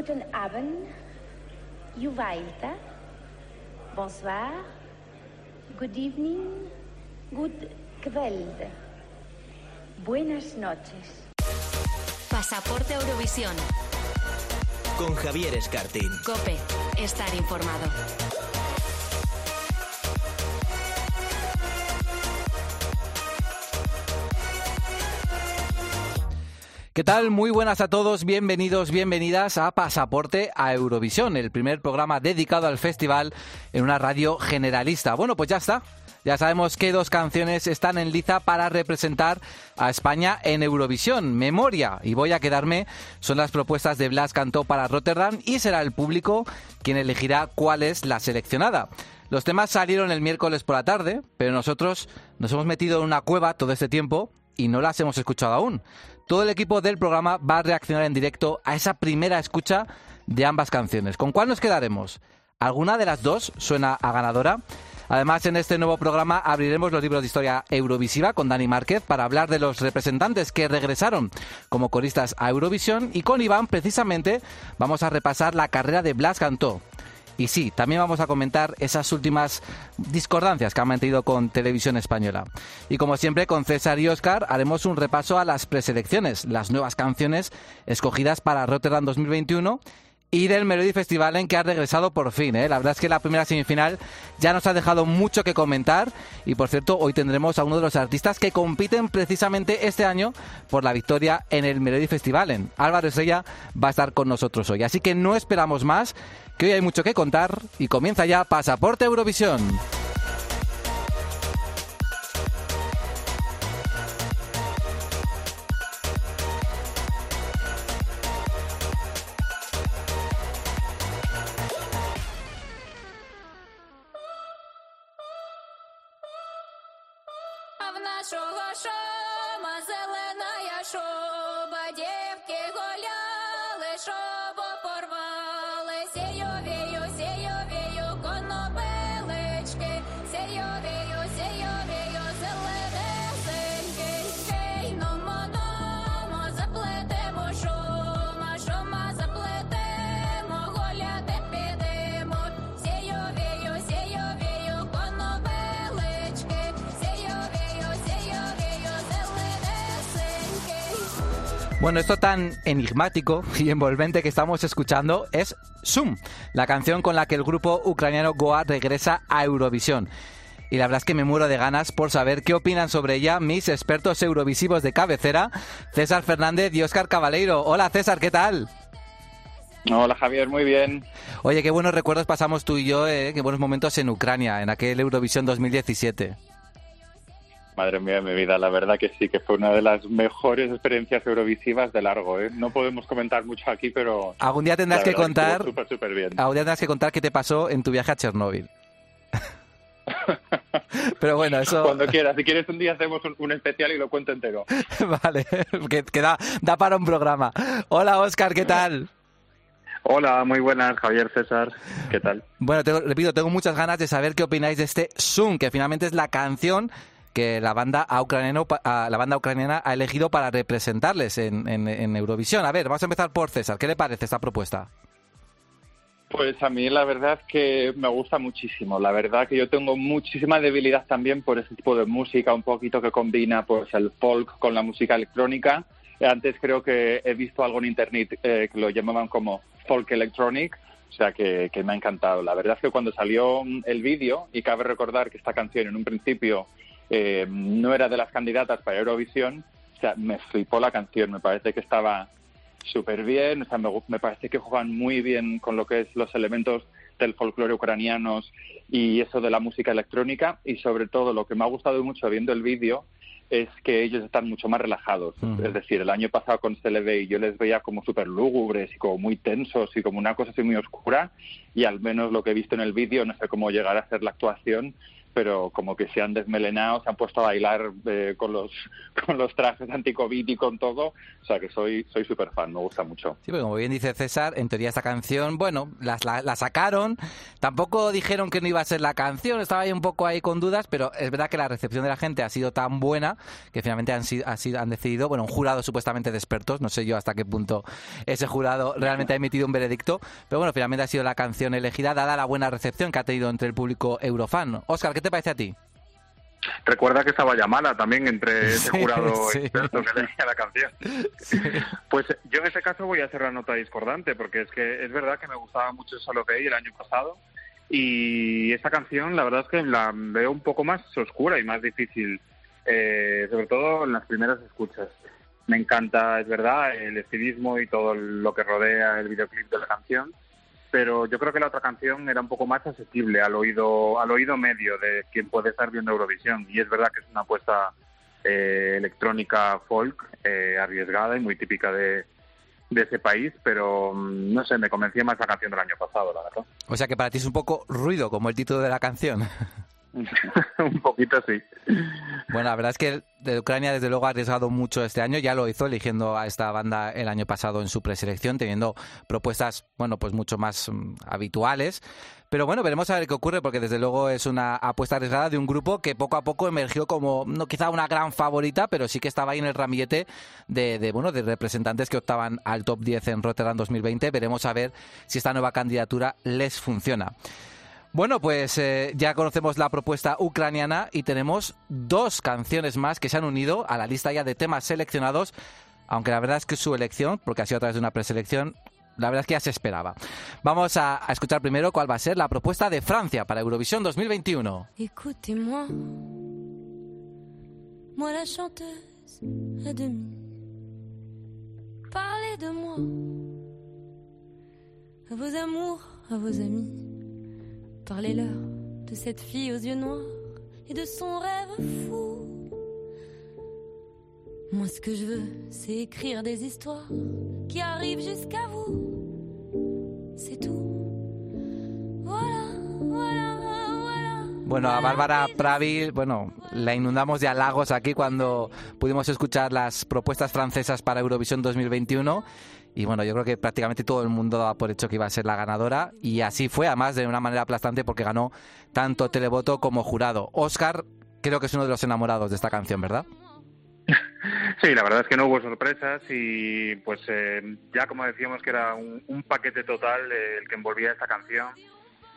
Guten Abend, Juvaita. Bonsoir, good evening, good kveld. Buenas noches. Pasaporte Eurovisión. Con Javier Escartín. Cope, estar informado. ¿Qué tal? Muy buenas a todos, bienvenidos, bienvenidas a Pasaporte a Eurovisión, el primer programa dedicado al festival en una radio generalista. Bueno, pues ya está. Ya sabemos que dos canciones están en liza para representar a España en Eurovisión. Memoria y voy a quedarme son las propuestas de Blas Cantó para Rotterdam y será el público quien elegirá cuál es la seleccionada. Los temas salieron el miércoles por la tarde, pero nosotros nos hemos metido en una cueva todo este tiempo y no las hemos escuchado aún. Todo el equipo del programa va a reaccionar en directo a esa primera escucha de ambas canciones. ¿Con cuál nos quedaremos? ¿Alguna de las dos suena a ganadora? Además, en este nuevo programa abriremos los libros de historia Eurovisiva con Dani Márquez para hablar de los representantes que regresaron como coristas a Eurovisión y con Iván precisamente vamos a repasar la carrera de Blas Cantó. Y sí, también vamos a comentar esas últimas discordancias que han mantenido con Televisión Española. Y como siempre, con César y Oscar haremos un repaso a las preselecciones, las nuevas canciones escogidas para Rotterdam 2021 y del Melody Festival en que ha regresado por fin. ¿eh? La verdad es que la primera semifinal ya nos ha dejado mucho que comentar y por cierto hoy tendremos a uno de los artistas que compiten precisamente este año por la victoria en el Melody Festival. Álvaro Estrella va a estar con nosotros hoy. Así que no esperamos más, que hoy hay mucho que contar y comienza ya Pasaporte Eurovisión. А в нашого шома зелена Bueno, esto tan enigmático y envolvente que estamos escuchando es Zoom, la canción con la que el grupo ucraniano Goa regresa a Eurovisión. Y la verdad es que me muero de ganas por saber qué opinan sobre ella mis expertos eurovisivos de cabecera, César Fernández y Óscar Cabaleiro. Hola César, ¿qué tal? Hola Javier, muy bien. Oye, qué buenos recuerdos pasamos tú y yo, eh, qué buenos momentos en Ucrania, en aquel Eurovisión 2017. Madre mía de mi vida, la verdad que sí, que fue una de las mejores experiencias eurovisivas de largo. ¿eh? No podemos comentar mucho aquí, pero... Algún día tendrás que contar, estuvo Súper, súper bien. algún día tendrás que contar qué te pasó en tu viaje a Chernóbil. Pero bueno, eso... Cuando quieras, si quieres un día hacemos un, un especial y lo cuento entero. Vale, que, que da, da para un programa. Hola, Oscar, ¿qué tal? Hola, muy buenas, Javier César. ¿Qué tal? Bueno, te, repito, tengo muchas ganas de saber qué opináis de este Zoom, que finalmente es la canción que la banda, ucraniana ha elegido para representarles en, Eurovisión. A ver, vamos a empezar por César. ¿Qué le parece esta propuesta? Pues a mí la verdad que me gusta muchísimo. La verdad que yo tengo muchísima debilidad también por ese tipo de música, un poquito que combina pues el folk con la música electrónica. Antes creo que he visto algo en internet eh, que lo llamaban como folk electronic, o sea que, que me ha encantado. La verdad es que cuando salió el vídeo, y cabe recordar que esta canción en un principio eh, no era de las candidatas para Eurovisión, o sea, me flipó la canción, me parece que estaba súper bien, o sea, me, me parece que juegan muy bien con lo que es los elementos del folclore ucranianos y eso de la música electrónica y sobre todo lo que me ha gustado mucho viendo el vídeo es que ellos están mucho más relajados. Ujú. Es decir, el año pasado con CLB yo les veía como súper lúgubres y como muy tensos y como una cosa así muy oscura y al menos lo que he visto en el vídeo, no sé cómo llegará a ser la actuación, pero como que se han desmelenado, se han puesto a bailar eh, con los con los trajes anti-COVID y con todo, o sea que soy soy súper fan, me gusta mucho. Sí, pero como bien dice César, en teoría esta canción, bueno, la, la, sacaron, tampoco dijeron que no iba a ser la canción, estaba ahí un poco ahí con dudas, pero es verdad que la recepción de la gente ha sido tan buena que finalmente han, sido, ha sido- han decidido, bueno, un jurado supuestamente de expertos, no sé yo hasta qué punto ese jurado realmente ha emitido un veredicto, pero bueno, finalmente ha sido la canción elegida dada la buena recepción que ha tenido entre el público eurofan. Oscar, ¿qué te parece a ti? Recuerda que estaba llamada también entre ese jurado sí. experto que elegía la canción. Pues yo en ese caso voy a hacer la nota discordante, porque es que es verdad que me gustaba mucho Solo Gay el año pasado, y esta canción la verdad es que la veo un poco más oscura y más difícil, eh, sobre todo en las primeras escuchas. Me encanta, es verdad, el estilismo y todo lo que rodea el videoclip de la canción, pero yo creo que la otra canción era un poco más asequible al oído al oído medio de quien puede estar viendo Eurovisión y es verdad que es una apuesta eh, electrónica folk eh, arriesgada y muy típica de, de ese país pero mm, no sé me convencía más la canción del año pasado la verdad O sea que para ti es un poco ruido, como el título de la canción. un poquito así Bueno, la verdad es que de Ucrania desde luego ha arriesgado mucho este año, ya lo hizo eligiendo a esta banda el año pasado en su preselección, teniendo propuestas, bueno, pues mucho más mm, habituales. Pero bueno, veremos a ver qué ocurre, porque desde luego es una apuesta arriesgada de un grupo que poco a poco emergió como, no quizá una gran favorita, pero sí que estaba ahí en el ramillete de, de, bueno, de representantes que optaban al top 10 en Rotterdam 2020. Veremos a ver si esta nueva candidatura les funciona. Bueno, pues eh, ya conocemos la propuesta ucraniana y tenemos dos canciones más que se han unido a la lista ya de temas seleccionados, aunque la verdad es que su elección, porque ha sido a través de una preselección, la verdad es que ya se esperaba. Vamos a, escuchar primero cuál va a ser la propuesta de Francia para Eurovisión 2021. Écoutez-moi, moi la chanteuse à demi. Parlez de moi, à vos amours, à vos amis. Parlez-leur de cette fille aux yeux noirs et de son rêve fou. Moi, ce que je veux, c'est écrire des histoires qui arrivent jusqu'à vous. C'est tout. Voilà, voilà, voilà. Bueno, a Bárbara Pravi, bueno, la inundamos de halagos aquí cuando pudimos escuchar las propuestas francesas para Eurovisión 2021. Y bueno, yo creo que prácticamente todo el mundo daba por hecho que iba a ser la ganadora. Y así fue, además de una manera aplastante porque ganó tanto televoto como jurado. Oscar, creo que es uno de los enamorados de esta canción, ¿verdad? Sí, la verdad es que no hubo sorpresas y pues eh, ya como decíamos que era un, paquete total el que envolvía esta canción,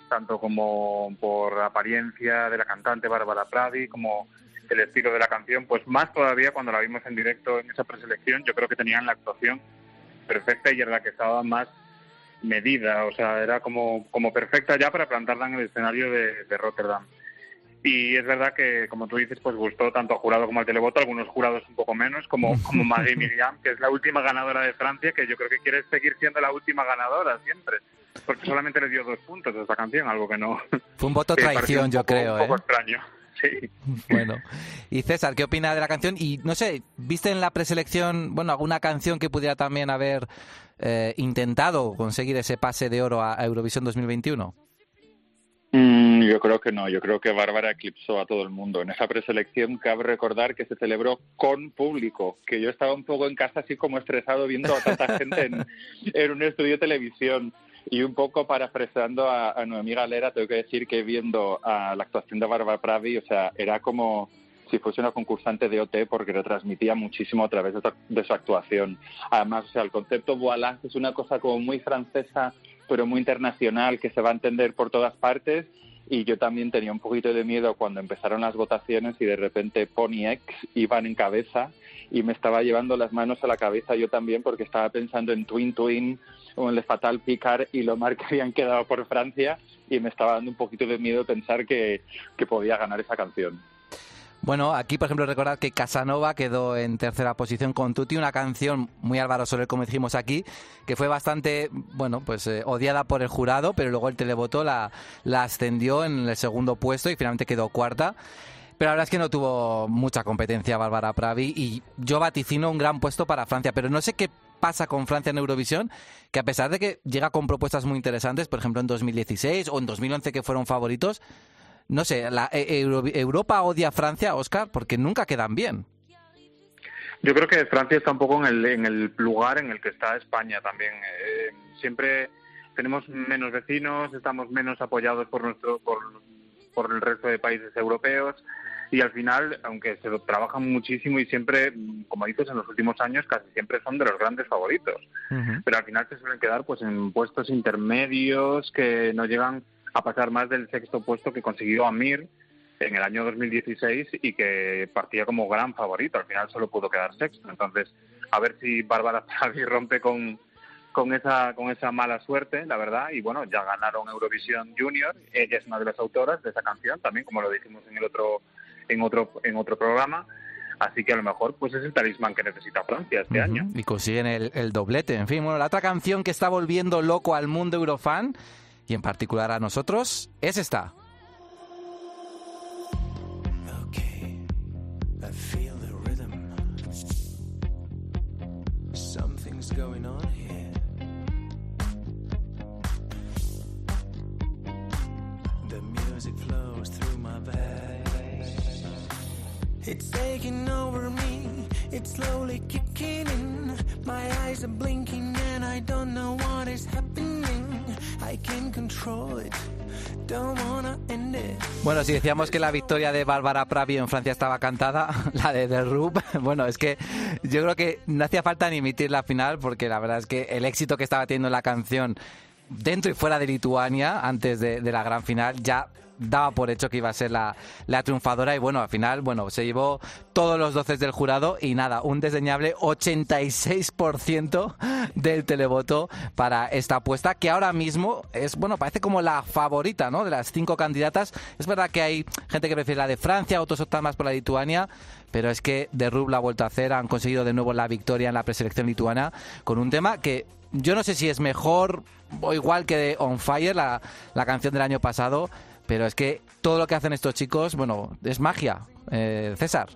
tanto como por apariencia de la cantante Bárbara Pravi, como el estilo de la canción, pues más todavía cuando la vimos en directo en esa preselección, yo creo que tenían la actuación perfecta y era la que estaba más medida, o sea, era como, como perfecta ya para plantarla en el escenario de, de Rotterdam. Y es verdad que, como tú dices, pues gustó tanto al jurado como al televoto, algunos jurados un poco menos, como, como Marie Miriam, que es la última ganadora de Francia, que yo creo que quiere seguir siendo la última ganadora siempre, porque solamente le dio dos puntos a esta canción, algo que no... Fue un voto traición, un yo poco- creo, Un poco ¿eh? extraño, sí. Bueno, y César, ¿qué opina de la canción? Y no sé, ¿viste en la preselección, bueno, alguna canción que pudiera también haber eh, intentado conseguir ese pase de oro a a Eurovisión 2021? Mm, yo creo que no, yo creo que Bárbara eclipsó a todo el mundo. En esa preselección cabe recordar que se celebró con público, que yo estaba un poco en casa así como estresado viendo a tanta gente en, en un estudio de televisión. Y un poco parafraseando a, a Noemí Galera, tengo que decir que viendo a la actuación de Bárbara Pravi, o sea, era como si fuese una concursante de OT porque retransmitía muchísimo a través de, de su actuación. Además, o sea, el concepto voilà es una cosa como muy francesa, pero muy internacional, que se va a entender por todas partes. Y yo también tenía un poquito de miedo cuando empezaron las votaciones y de repente Pony X iban en cabeza y me estaba llevando las manos a la cabeza yo también porque estaba pensando en Twin Twin o en Le Fatal Picard y lo mal que habían quedado por Francia y me estaba dando un poquito de miedo pensar que, que podía ganar esa canción. Bueno, aquí por ejemplo recordad que Casanova quedó en tercera posición con Tutti, una canción muy Álvaro Soler, como dijimos aquí, que fue bastante, bueno, pues eh, odiada por el jurado, pero luego el televoto la, la ascendió en el segundo puesto y finalmente quedó cuarta. Pero la verdad es que no tuvo mucha competencia Bárbara Pravi y yo vaticino un gran puesto para Francia, pero no sé qué pasa con Francia en Eurovisión, que a pesar de que llega con propuestas muy interesantes, por ejemplo en 2016 o en 2011 que fueron favoritos, no sé, la, eh, Euro- Europa odia a Francia, Oscar, porque nunca quedan bien. Yo creo que Francia está un poco en el, en el lugar en el que está España también. Eh, siempre tenemos menos vecinos, estamos menos apoyados por nuestro por, por el resto de países europeos y al final, aunque se trabajan muchísimo y siempre, como dices, en los últimos años casi siempre son de los grandes favoritos, pero al final se suelen quedar pues en puestos intermedios que no llegan a pasar más del sexto puesto que consiguió Amir en el año 2016 y que partía como gran favorito. Al final solo pudo quedar sexto. Entonces, a ver si Bárbara Pravi rompe con, con esa con esa mala suerte, la verdad. Y bueno, ya ganaron Eurovisión Junior. Ella es una de las autoras de esa canción, también como lo dijimos en el otro en otro en otro programa. Así que a lo mejor pues es el talismán que necesita Francia este año. Y consiguen el, el doblete. En fin, bueno, la otra canción que está volviendo loco al mundo eurofan, y en particular a nosotros, es esta. Okay, I feel the rhythm. Something's going on It's taking over me. It's slowly kicking in. My eyes are blinking and I don't know what is happening. I control it. Bueno, si decíamos que la victoria de Bárbara Pravi en Francia estaba cantada, la de The Rub, bueno, es que yo creo que no hacía falta ni emitir la final porque la verdad es que el éxito que estaba teniendo la canción dentro y fuera de Lituania antes de la gran final ya daba por hecho que iba a ser la, la triunfadora y bueno, al final, bueno, se llevó todos los doces del jurado y nada, un desdeñable 86% del televoto para esta apuesta que ahora mismo es, bueno, parece como la favorita, ¿no? De las cinco candidatas. Es verdad que hay gente que prefiere la de Francia, otros optan más por la Lituania, pero es que de Rub la ha vuelto a hacer, han conseguido de nuevo la victoria en la preselección lituana con un tema que yo no sé si es mejor o igual que de On Fire, la, la canción del año pasado, pero es que todo lo que hacen estos chicos, bueno, es magia. Eh, César.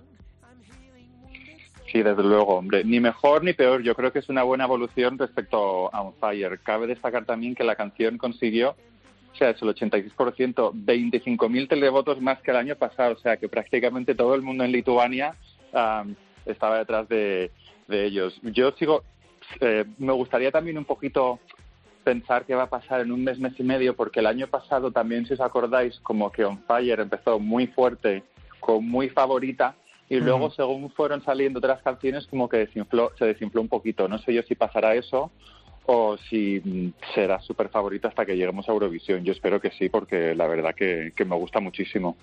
Sí, desde luego, hombre. Ni mejor ni peor. Yo creo que es una buena evolución respecto a On Fire. Cabe destacar también que la canción consiguió, o sea, es el 86%, 25.000 televotos más que el año pasado. O sea, que prácticamente todo el mundo en Lituania estaba detrás de, de ellos. Yo sigo, eh, me gustaría también un poquito pensar qué va a pasar en un mes, mes y medio, porque el año pasado también, si os acordáis, como que On Fire empezó muy fuerte, con muy favorita, y luego, Ujú. según fueron saliendo otras canciones, como que desinfló, se desinfló un poquito. No sé yo si pasará eso o si mm, será súper favorita hasta que lleguemos a Eurovisión. Yo espero que sí, porque la verdad que, que me gusta muchísimo.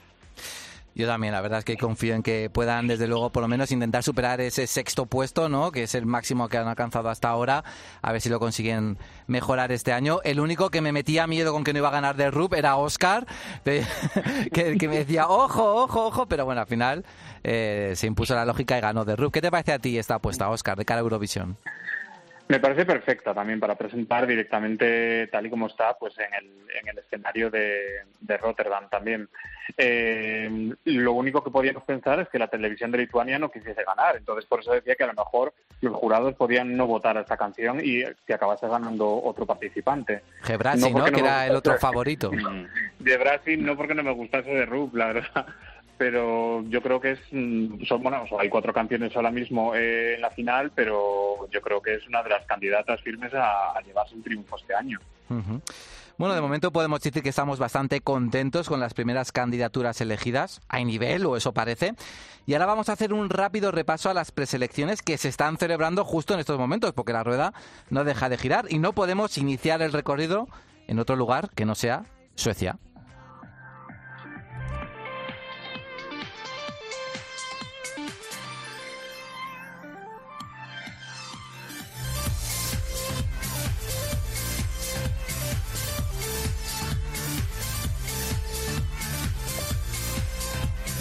Yo también, la verdad es que confío en que puedan, desde luego, por lo menos intentar superar ese sexto puesto, ¿no? Que es el máximo que han alcanzado hasta ahora. A ver si lo consiguen mejorar este año. El único que me metía miedo con que no iba a ganar de Rup era Oscar, que, me decía, ojo, ojo, ojo. Pero bueno, al final eh, se impuso la lógica y ganó de Rup. ¿Qué te parece a ti esta apuesta, Oscar, de cara a Eurovisión? Me parece perfecta también para presentar directamente tal y como está pues en el, en el escenario de, de Rotterdam también. Eh, lo único que podíamos pensar es que la televisión de Lituania no quisiese ganar, entonces por eso decía que a lo mejor los jurados podían no votar a esta canción y que acabase ganando otro participante. Gebrasi, No, Que no era el otro favorito. De Brasil no porque no me gustase de Rub, la verdad. Pero yo creo que es, mm, bueno, hay cuatro canciones ahora mismo eh, en la final, pero yo creo que es una de las candidatas firmes a, llevarse un triunfo este año. Bueno, de momento podemos decir que estamos bastante contentos con las primeras candidaturas elegidas. Hay nivel, o eso parece. Y ahora vamos a hacer un rápido repaso a las preselecciones que se están celebrando justo en estos momentos, porque la rueda no deja de girar y no podemos iniciar el recorrido en otro lugar que no sea Suecia.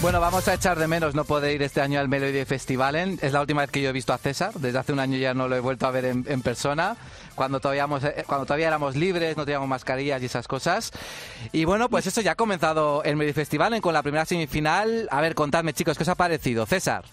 Bueno, vamos a echar de menos no poder ir este año al Melody Festivalen. Es la última vez que yo he visto a César. Desde hace un año ya no lo he vuelto a ver en, en persona. Cuando todavía, eh, cuando todavía éramos libres, no teníamos mascarillas y esas cosas. Y bueno, pues eso ya ha comenzado el Melody Festivalen con la primera semifinal. A ver, contadme chicos, ¿qué os ha parecido? César.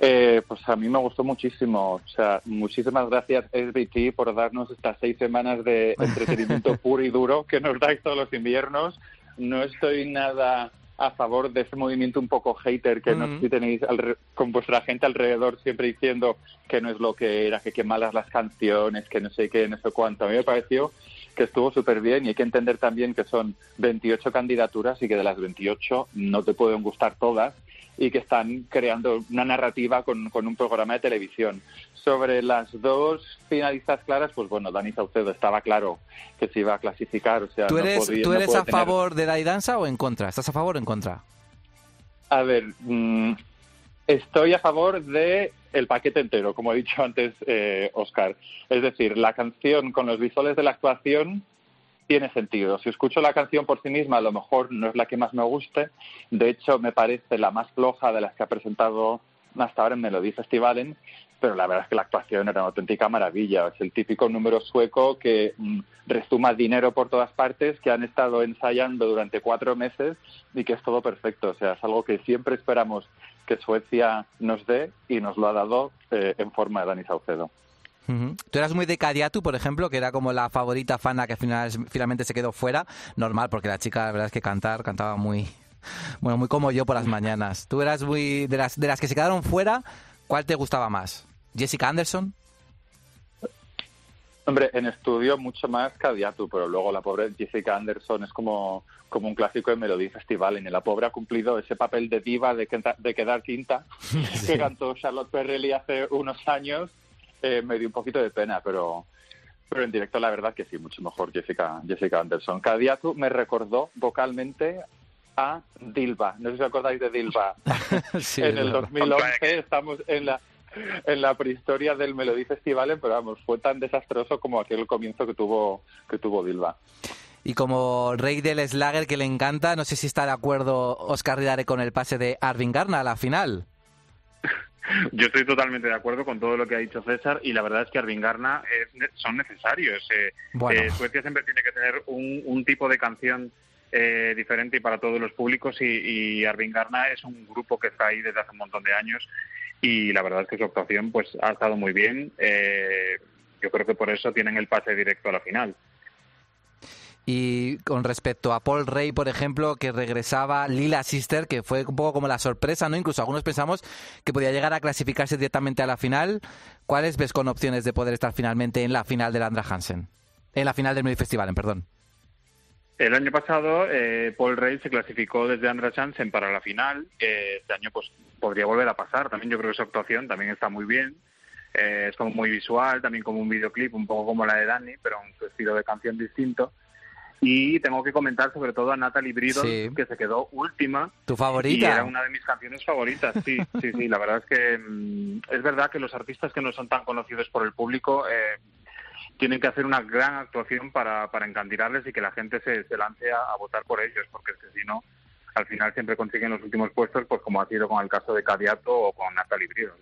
Eh, pues a mí me gustó muchísimo. O sea, muchísimas gracias SBT por darnos estas seis semanas de entretenimiento puro y duro que nos dais todos los inviernos. no estoy nada a favor de ese movimiento un poco hater que no sé si tenéis alre- con vuestra gente alrededor siempre diciendo que no es lo que era, que qué malas las canciones, que no sé qué, no sé cuánto. A mí me pareció que estuvo súper bien y hay que entender también que son 28 candidaturas y que de las 28 no te pueden gustar todas y que están creando una narrativa con, con un programa de televisión. Sobre las dos finalistas claras, pues bueno, Dani Saucedo estaba claro que se iba a clasificar. O sea, ¿Tú no eres, podía- ¿tú no eres a tener- favor de la danza o en contra? ¿Estás a favor o en contra? A ver, mm, estoy a favor de el paquete entero, como ha dicho antes eh, Oscar. Es decir, la canción con los visuales de la actuación tiene sentido. Si escucho la canción por sí misma, a lo mejor no es la que más me guste. De hecho, me parece la más floja de las que ha presentado hasta ahora en Melody Festivalen, pero la verdad es que la actuación era una auténtica maravilla. Es el típico número sueco que mm, resuma dinero por todas partes, que han estado ensayando durante cuatro meses y que es todo perfecto. O sea, es algo que siempre esperamos que Suecia nos dé y nos lo ha dado eh, en forma de Dani Saucedo. Tú eras muy de Kadiatu, por ejemplo, que era como la favorita fana que final, finalmente se quedó fuera. Normal, porque la chica, la verdad es que cantar, cantaba muy, bueno, muy como yo por las mañanas. Tú eras muy de las, de las que se quedaron fuera, ¿cuál te gustaba más? ¿Jessica Anderson? Hombre, en estudio mucho más Cadiatu, pero luego la pobre Jessica Anderson es como, como un clásico de Melody Festival. Y la pobre ha cumplido ese papel de diva de quedar quinta que cantó Charlotte Perrelli hace unos años. Eh, me dio un poquito de pena, pero, pero en directo la verdad que sí, mucho mejor Jessica, Jessica Anderson. Cadiatu me recordó vocalmente a Dilba. No sé si os acordáis de Dilba. Sí, en el verdad. 2011 estamos en la en la prehistoria del Melody Festival, pero vamos, fue tan desastroso como aquel comienzo que tuvo que tuvo Dilba. Y como rey del Slager que le encanta, no sé si está de acuerdo Oscar Ridare con el pase de Arvin Garna a la final. Yo estoy totalmente de acuerdo con todo lo que ha dicho César y la verdad es que Arvingarna es son necesarios. Eh, Bueno. eh, Suecia siempre tiene que tener un, un tipo de canción eh, diferente y para todos los públicos y, y Arvingarna es un grupo que está ahí desde hace un montón de años y la verdad es que su actuación pues ha estado muy bien. Eh, yo creo que por eso tienen el pase directo a la final. Y con respecto a Paul Rey, por ejemplo, que regresaba Lila Sister, que fue un poco como la sorpresa, ¿no? Incluso algunos pensamos que podía llegar a clasificarse directamente a la final. ¿Cuáles ves con opciones de poder estar finalmente en la final del Andra Hansen? En la final del Melody Festival, perdón. El año pasado eh, Paul Rey se clasificó desde Andra Chansen para la final. Eh, este año pues podría volver a pasar. También yo creo que su actuación también está muy bien. Eh, es como muy visual, también como un videoclip, un poco como la de Dani, pero su estilo de canción distinto. Y tengo que comentar sobre todo a Natalie Bridle, Sí. que se quedó última. ¿Tu Y favorita? era una de mis canciones favoritas, sí, sí, sí. La verdad es que mm, es verdad que los artistas que no son tan conocidos por el público eh, tienen que hacer una gran actuación para, para encandilarles y que la gente se, se lance a, a votar por ellos, porque es que si no, al final siempre consiguen los últimos puestos, pues como ha sido con el caso de Cadiato o con Natalie Bridle.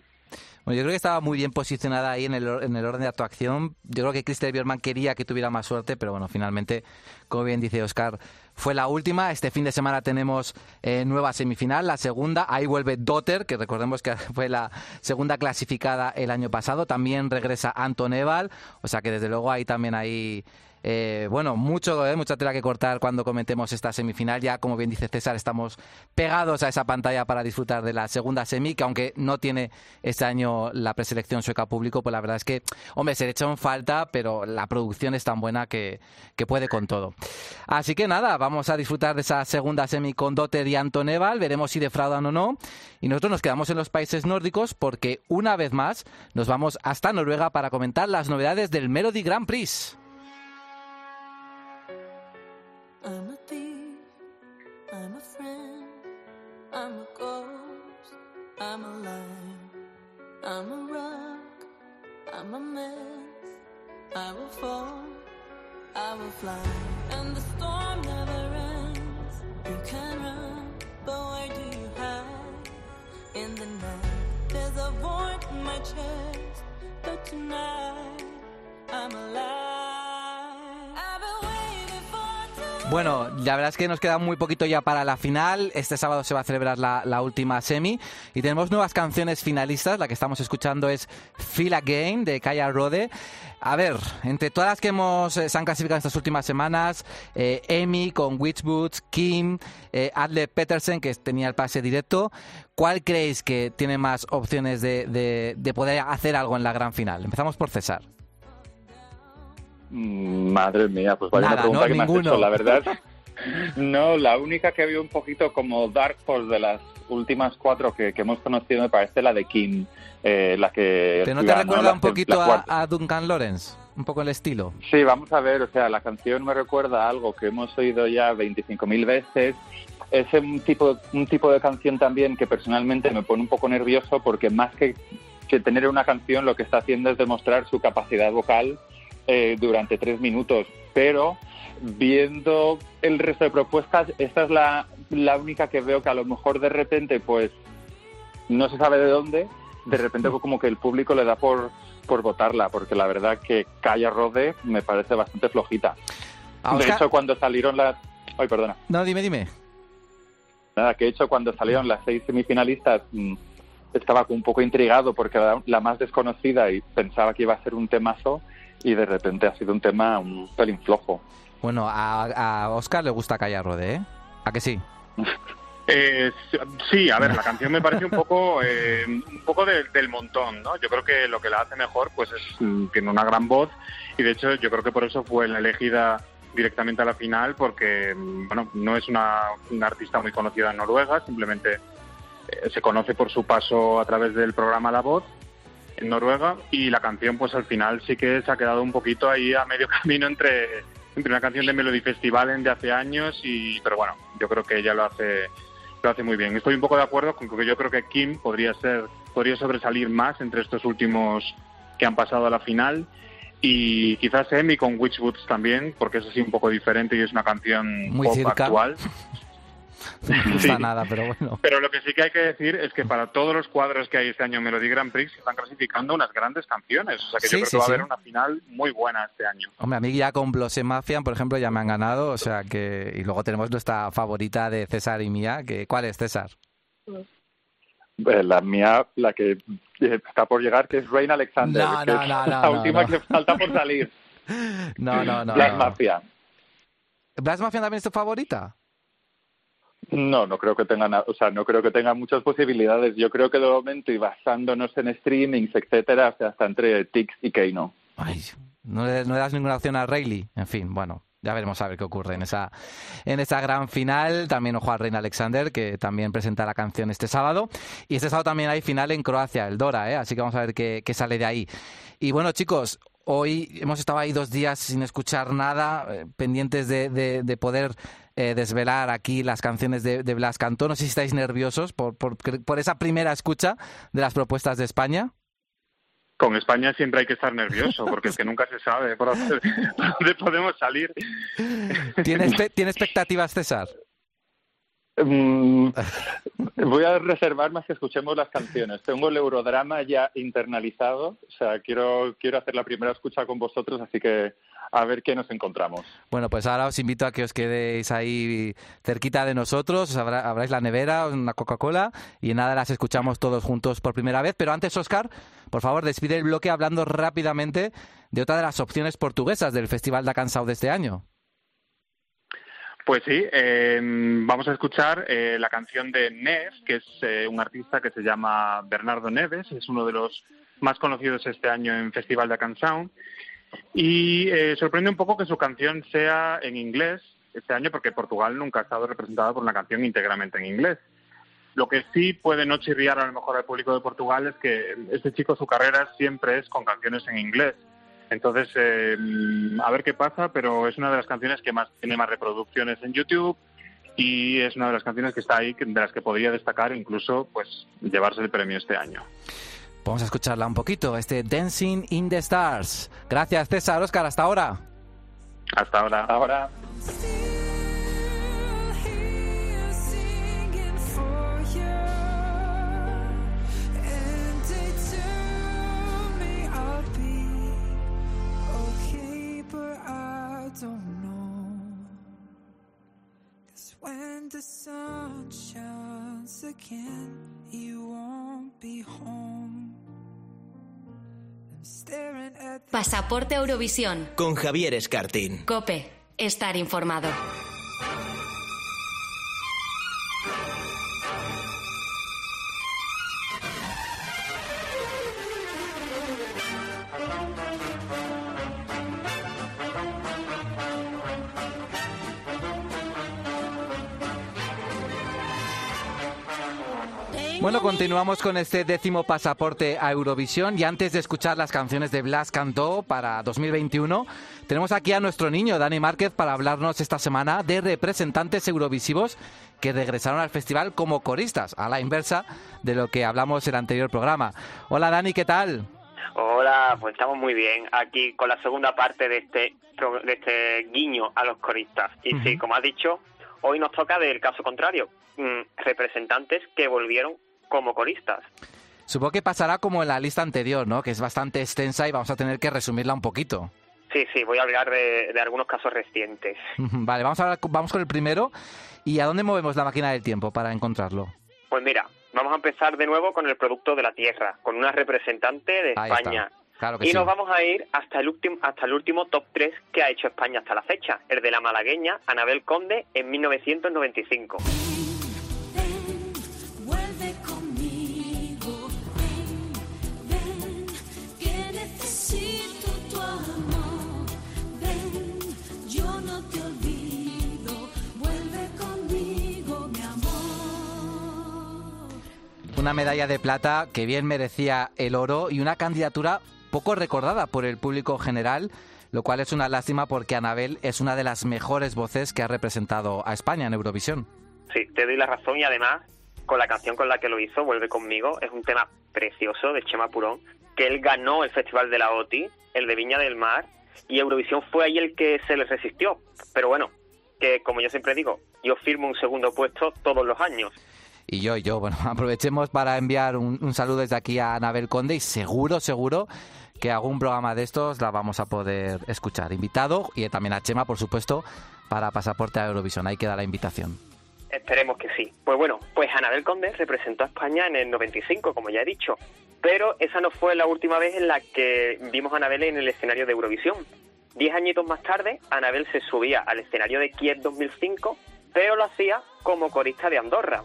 Bueno, yo creo que estaba muy bien posicionada ahí en el, en el orden de actuación. Yo creo que Christel Björkman quería que tuviera más suerte, pero bueno, finalmente, como bien dice Oscar, fue la última. Este fin de semana tenemos eh, nueva semifinal, la segunda. Ahí vuelve Dotter, que recordemos que fue la segunda clasificada el año pasado. También regresa Anton Eval, o sea que desde luego ahí también hay... eh, bueno, mucho, eh, mucha tela que cortar cuando comentemos esta semifinal. Ya, como bien dice César, estamos pegados a esa pantalla para disfrutar de la segunda semi, que aunque no tiene este año la preselección sueca público, pues la verdad es que, hombre, se le echa en falta, pero la producción es tan buena que, que puede con todo. Así que nada, vamos a disfrutar de esa segunda semi con Dotter y Anton Eval, veremos si defraudan o no. Y nosotros nos quedamos en los países nórdicos porque una vez más nos vamos hasta Noruega para comentar las novedades del Melody Grand Prix. I'm a thief, I'm a friend, I'm a ghost, I'm a lie, I'm a rock, I'm a mess, I will fall, I will fly, and the storm never ends. You can run, but where do you hide? In the night, there's a void in my chest, but tonight I'm alive. Bueno, la verdad es que nos queda muy poquito ya para la final. Este sábado se va a celebrar la, última semi y tenemos nuevas canciones finalistas. La que estamos escuchando es Feel Again de Kaya Rode. A ver, entre todas las que hemos eh, se han clasificado estas últimas semanas, eh, Amy con Witch Boots, Kim, eh, Adle Petersen que tenía el pase directo, ¿cuál creéis que tiene más opciones de, de- de poder hacer algo en la gran final? Empezamos por César. Madre mía, pues vaya Nada, una pregunta ¿no? que me has hecho, la verdad. No, la única que veo un poquito como Dark Horse de las últimas cuatro que, que hemos conocido me parece la de Kim, eh, la que ¿Pero no te recuerda un poquito a Duncan Lawrence? Un poco el estilo. Sí, vamos a ver, o sea, la canción me recuerda a algo que hemos oído ya 25.000 veces. Es un tipo, un tipo de canción también que personalmente me pone un poco nervioso porque más que, que tener una canción lo que está haciendo es demostrar su capacidad vocal eh, durante tres minutos. Pero viendo el resto de propuestas, esta es la, la única que veo que a lo mejor de repente, pues, no se sabe de dónde, de repente como que el público le da por, por votarla, porque la verdad que Calla Rode me parece bastante flojita. A De hecho, cuando salieron las... Ay, perdona. No, dime, dime. Nada, que de hecho cuando salieron las seis semifinalistas mm, estaba un poco intrigado porque era la más desconocida y pensaba que iba a ser un temazo y de repente ha sido un tema un pelín flojo. Bueno, a, a Oscar le gusta Calla Rode, ¿eh? ¿A que sí? Eh, sí, a ver, la canción me parece un poco, eh, un poco de- del montón, ¿no? Yo creo que lo que la hace mejor, pues es mm, tiene una gran voz y de hecho yo creo que por eso fue la elegida directamente a la final porque, mm, bueno, no es una, una artista muy conocida en Noruega, simplemente eh, se conoce por su paso a través del programa La Voz en Noruega y la canción, pues al final sí que se ha quedado un poquito ahí a medio camino entre, entre una canción de Melody Festival de hace años y, pero bueno, yo creo que ella lo hace lo hace muy bien. Estoy un poco de acuerdo con que yo creo que Kim podría ser podría sobresalir más entre estos últimos que han pasado a la final y quizás Emi con Witchwoods también porque es así un poco diferente y es una canción Muy pop actual. No me gusta Sí. nada, pero bueno. Pero lo que sí que hay que decir es que para todos los cuadros que hay este año en Melody Grand Prix se están clasificando unas grandes canciones. O sea que Sí, yo creo sí, que va sí. a haber una final muy buena este año. Hombre, a mí ya con Blossom Mafian, por ejemplo, ya me han ganado, o sea que... Y luego tenemos nuestra favorita de César y mía, que ¿cuál es César? Eh, La mía, la que está por llegar, que es Rain Alexander, No, que no, no, no, la no, última no. que falta por salir. No, no, no. Black no. Mafia. ¿Black Mafia también es tu favorita? No, no creo que tenga na- o sea, no creo que tenga muchas posibilidades. Yo creo que de momento y basándonos en streamings, etcétera, está entre Tix y Keino. Ay, no le, no le das ninguna opción a Rayleigh. En fin, bueno, ya veremos a ver qué ocurre en esa, en gran final. También ojo a Reina Alexander, que también presenta la canción este sábado. Y este sábado también hay final en Croacia, el Dora, ¿eh? así que vamos a ver qué, qué sale de ahí. Y bueno, chicos, hoy hemos estado ahí dos días sin escuchar nada, eh, pendientes de, de- de poder eh, desvelar aquí las canciones de, de Blas Cantó. No sé si estáis nerviosos por, por, por esa primera escucha de las propuestas de España. Con España siempre hay que estar nervioso porque es que nunca se sabe por dónde, podemos salir. ¿Tiene, espe- ¿Tiene expectativas, César? Mm, voy a reservar más que escuchemos las canciones. Tengo el Eurodrama ya internalizado, o sea, quiero, quiero hacer la primera escucha con vosotros, así que a ver qué nos encontramos. Bueno, pues ahora os invito a que os quedéis ahí cerquita de nosotros, os abra- abráis la nevera, una Coca-Cola y nada, las escuchamos todos juntos por primera vez. Pero antes, Oscar, por favor, despide el bloque hablando rápidamente de otra de las opciones portuguesas del Festival da Cansao de este año. Pues sí, eh, vamos a escuchar eh, la canción de Neves, que es eh, un artista que se llama Bernardo Neves, es uno de los más conocidos este año en Festival de Canção. Y eh, sorprende un poco que su canción sea en inglés este año, porque Portugal nunca ha estado representada por una canción íntegramente en inglés. Lo que sí puede no chirriar a lo mejor al público de Portugal es que este chico su carrera siempre es con canciones en inglés. Entonces, eh, a ver qué pasa, pero es una de las canciones que más tiene más reproducciones en YouTube y es una de las canciones que está ahí, de las que podría destacar incluso pues llevarse el premio este año. Vamos a escucharla un poquito, este Dancing in the Stars. Gracias, César, Oscar, hasta ahora. Hasta ahora. Ahora. When the sun shines again, you won't be home. Pasaporte Eurovisión. Con Javier Escartín. Cope. Estar informado. Bueno, continuamos con este décimo pasaporte a Eurovisión y antes de escuchar las canciones de Blas Cantó para 2021, tenemos aquí a nuestro niño Dani Márquez para hablarnos esta semana de representantes eurovisivos que regresaron al festival como coristas, a la inversa de lo que hablamos en el anterior programa. Hola Dani, ¿qué tal? Hola, pues estamos muy bien aquí con la segunda parte de este de este guiño a los coristas. Y sí, como has dicho, hoy nos toca del caso contrario, mm, representantes que volvieron como coristas. Supongo que pasará como en la lista anterior, ¿no? Que es bastante extensa y vamos a tener que resumirla un poquito. Sí, sí, voy a hablar de, de algunos casos recientes. Vale, vamos, a hablar- vamos con el primero. ¿Y a dónde movemos la máquina del tiempo para encontrarlo? Pues mira, vamos a empezar de nuevo con el producto de la tierra, con una representante de Ahí España. está. Claro que Y sí. nos vamos a ir hasta el último hasta el último top 3 que ha hecho España hasta la fecha, el de la malagueña Anabel Conde en 1995. Una medalla de plata que bien merecía el oro y una candidatura poco recordada por el público general, lo cual es una lástima porque Anabel es una de las mejores voces que ha representado a España en Eurovisión. Sí, te doy la razón y además con la canción con la que lo hizo, Vuelve conmigo, es un tema precioso de Chema Purón, que él ganó el Festival de la OTI, el de Viña del Mar, y Eurovisión fue ahí el que se le resistió. Pero bueno, que como yo siempre digo, yo firmo un segundo puesto todos los años. Y yo, y yo, bueno, aprovechemos para enviar un, saludo desde aquí a Anabel Conde y seguro, seguro que algún programa de estos la vamos a poder escuchar. Invitado y también a Chema, por supuesto, para Pasaporte a Eurovisión. Ahí queda la invitación. Esperemos que sí. Pues bueno, pues Anabel Conde representó a España en el 95, como ya he dicho. Pero esa no fue la última vez en la que vimos a Anabel en el escenario de Eurovisión. Diez añitos más tarde, Anabel se subía al escenario de Kiev 2005, pero lo hacía como corista de Andorra.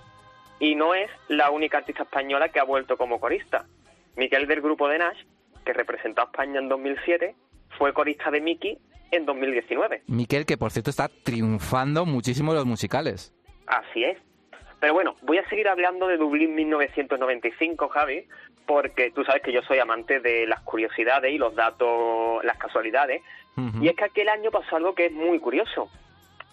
Y no es la única artista española que ha vuelto como corista. Miquel del grupo de Nash, que representó a España en 2007, fue corista de Mickey en 2019. Miquel, que por cierto está triunfando muchísimo en los musicales. Así es. Pero bueno, voy a seguir hablando de Dublín 1995, Javi, porque tú sabes que yo soy amante de las curiosidades y los datos, las casualidades. Y es que aquel año pasó algo que es muy curioso.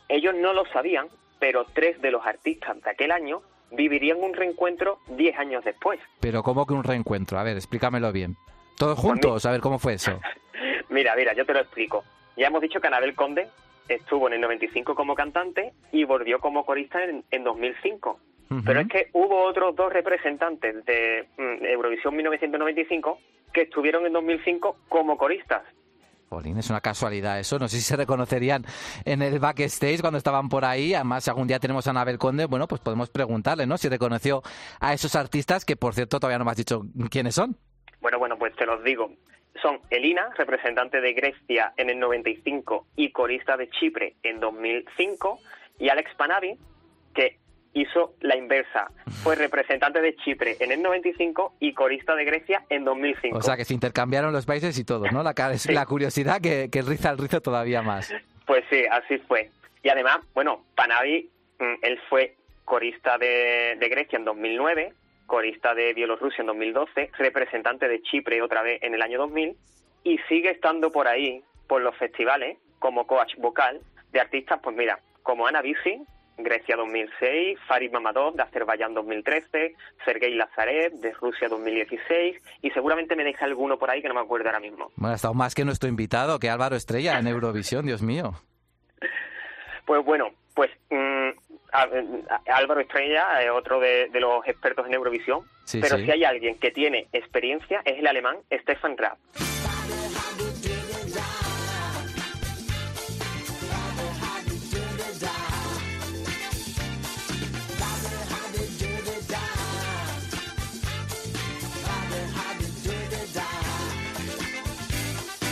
Ellos no lo sabían, pero tres de los artistas de aquel año vivirían un reencuentro diez años después. Pero ¿cómo que un reencuentro? A ver, explícamelo bien. ¿Todos juntos? A ver, ¿cómo fue eso? Mira, mira, yo te lo explico. Ya hemos dicho que Anabel Conde estuvo en el 95 como cantante y volvió como corista en, en 2005. Ujú. Pero es que hubo otros dos representantes de mm, Eurovisión 1995 que estuvieron en 2005 como coristas. Jolín, es una casualidad eso. No sé si se reconocerían en el backstage cuando estaban por ahí. Además, si algún día tenemos a Anabel Conde, bueno, pues podemos preguntarle, ¿no? Si reconoció a esos artistas que, por cierto, todavía no me has dicho quiénes son. Bueno, bueno, pues te los digo. Son Elina, representante de Grecia en el 95 y corista de Chipre en 2005, y Alex Panavi, hizo la inversa. Fue representante de Chipre en el 95 y corista de Grecia en 2005. O sea, que se intercambiaron los países y todo, ¿no? La, Sí. la curiosidad que, que riza el rizo todavía más. Pues sí, así fue. Y además, bueno, Panavi, mm, él fue corista de, de Grecia en 2009, corista de Bielorrusia en 2012, representante de Chipre otra vez en el año 2000, y sigue estando por ahí, por los festivales, como coach vocal de artistas, pues mira, como Ana Bisi, Grecia 2006, Farid Mamadov de Azerbaiyán 2013, Sergei Lazarev de Rusia 2016, y seguramente me deja alguno por ahí que no me acuerdo ahora mismo. Bueno, ha estado más que nuestro invitado, que Álvaro Estrella en Eurovisión, Dios mío. Pues bueno, pues mm, Álvaro Estrella es otro de, de los expertos en Eurovisión, Sí, pero sí. si hay alguien que tiene experiencia es el alemán Stefan Raab.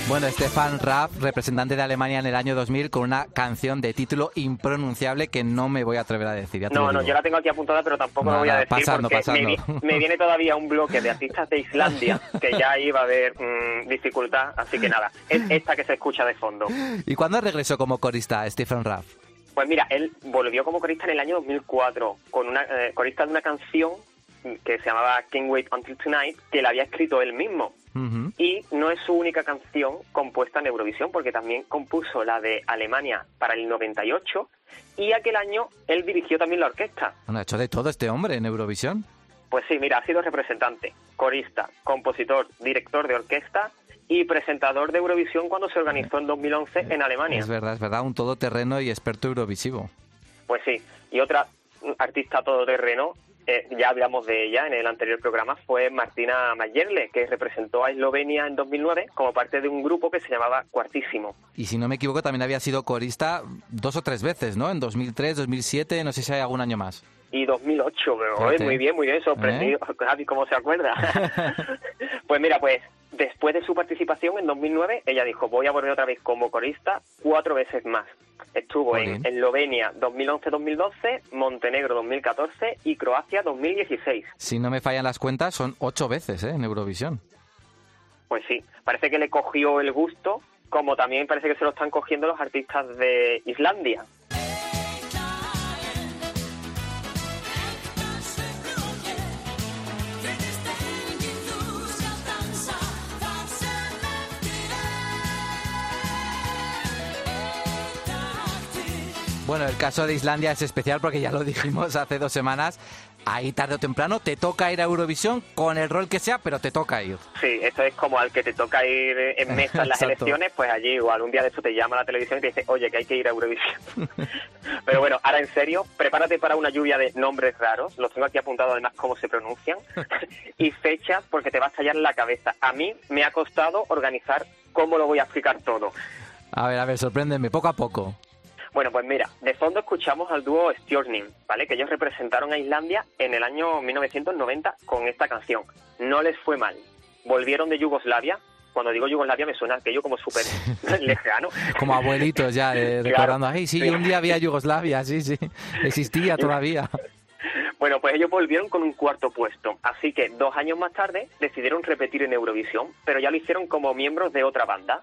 Bueno, Stefan Raff, representante de Alemania en el año 2000, con una canción de título impronunciable que no me voy a atrever a decir. ya No, no, digo. yo la tengo aquí apuntada, pero tampoco lo voy a decir pasando, porque pasando. Me, vi- me viene todavía un bloque de artistas de Islandia que ya va a haber mm, dificultad, así que nada, es esta que se escucha de fondo. ¿Y cuándo regresó como corista Stefan Raff? Pues mira, él volvió como corista en el año 2004 con una eh, corista de una canción que se llamaba Can't Wait Until Tonight, que la había escrito él mismo. Y no es su única canción compuesta en Eurovisión, porque también compuso la de Alemania para el 98 y aquel año él dirigió también la orquesta. Bueno, ha hecho de todo este hombre en Eurovisión. Pues sí, mira, ha sido representante, corista, compositor, director de orquesta y presentador de Eurovisión cuando se organizó en 2011 en Alemania. Es verdad, es verdad, un todoterreno y experto eurovisivo. Pues sí, y otra artista todoterreno, eh, ya hablamos de ella en el anterior programa, fue Martina Mayerle, que representó a Eslovenia en 2009 como parte de un grupo que se llamaba Cuartísimo. Y si no me equivoco, también había sido corista dos o tres veces, ¿no? En 2003, 2007, no sé si hay algún año más. Y 2008, pero oye, muy bien, muy bien, sorprendido. Javi, ¿cómo se acuerda? pues mira, pues después de su participación en 2009, ella dijo, voy a volver otra vez como corista cuatro veces más. Estuvo en. Eslovenia 2011-2012, Montenegro 2014 y Croacia 2016. Si no me fallan las cuentas, son ocho veces, ¿eh? En Eurovisión. Pues sí, parece que le cogió el gusto, como también parece que se lo están cogiendo los artistas de Islandia. Bueno, el caso de Islandia es especial porque ya lo dijimos hace dos semanas. Ahí tarde o temprano te toca ir a Eurovisión con el rol que sea, pero te toca ir. Sí, eso es como al que te toca ir en mesa en las elecciones, pues allí igual un día de esto te llama la televisión y te dice, oye, que hay que ir a Eurovisión. Pero bueno, ahora en serio, prepárate para una lluvia de nombres raros, los tengo aquí apuntados además cómo se pronuncian, y fechas porque te va a estallar la cabeza. A mí me ha costado organizar cómo lo voy a explicar todo. A ver, a ver, sorpréndeme, poco a poco. Bueno, pues mira, de fondo escuchamos al dúo Stjórnin, ¿vale? Que ellos representaron a Islandia en el año 1990 con esta canción. No les fue mal. Volvieron de Yugoslavia. Cuando digo Yugoslavia me suena aquello como súper lejano. Como abuelitos ya, eh, recordando, ay, sí, Sí. un día había Yugoslavia, sí, sí, existía todavía. Bueno, pues ellos volvieron con un cuarto puesto. Así que dos años más tarde decidieron repetir en Eurovisión, pero ya lo hicieron como miembros de otra banda.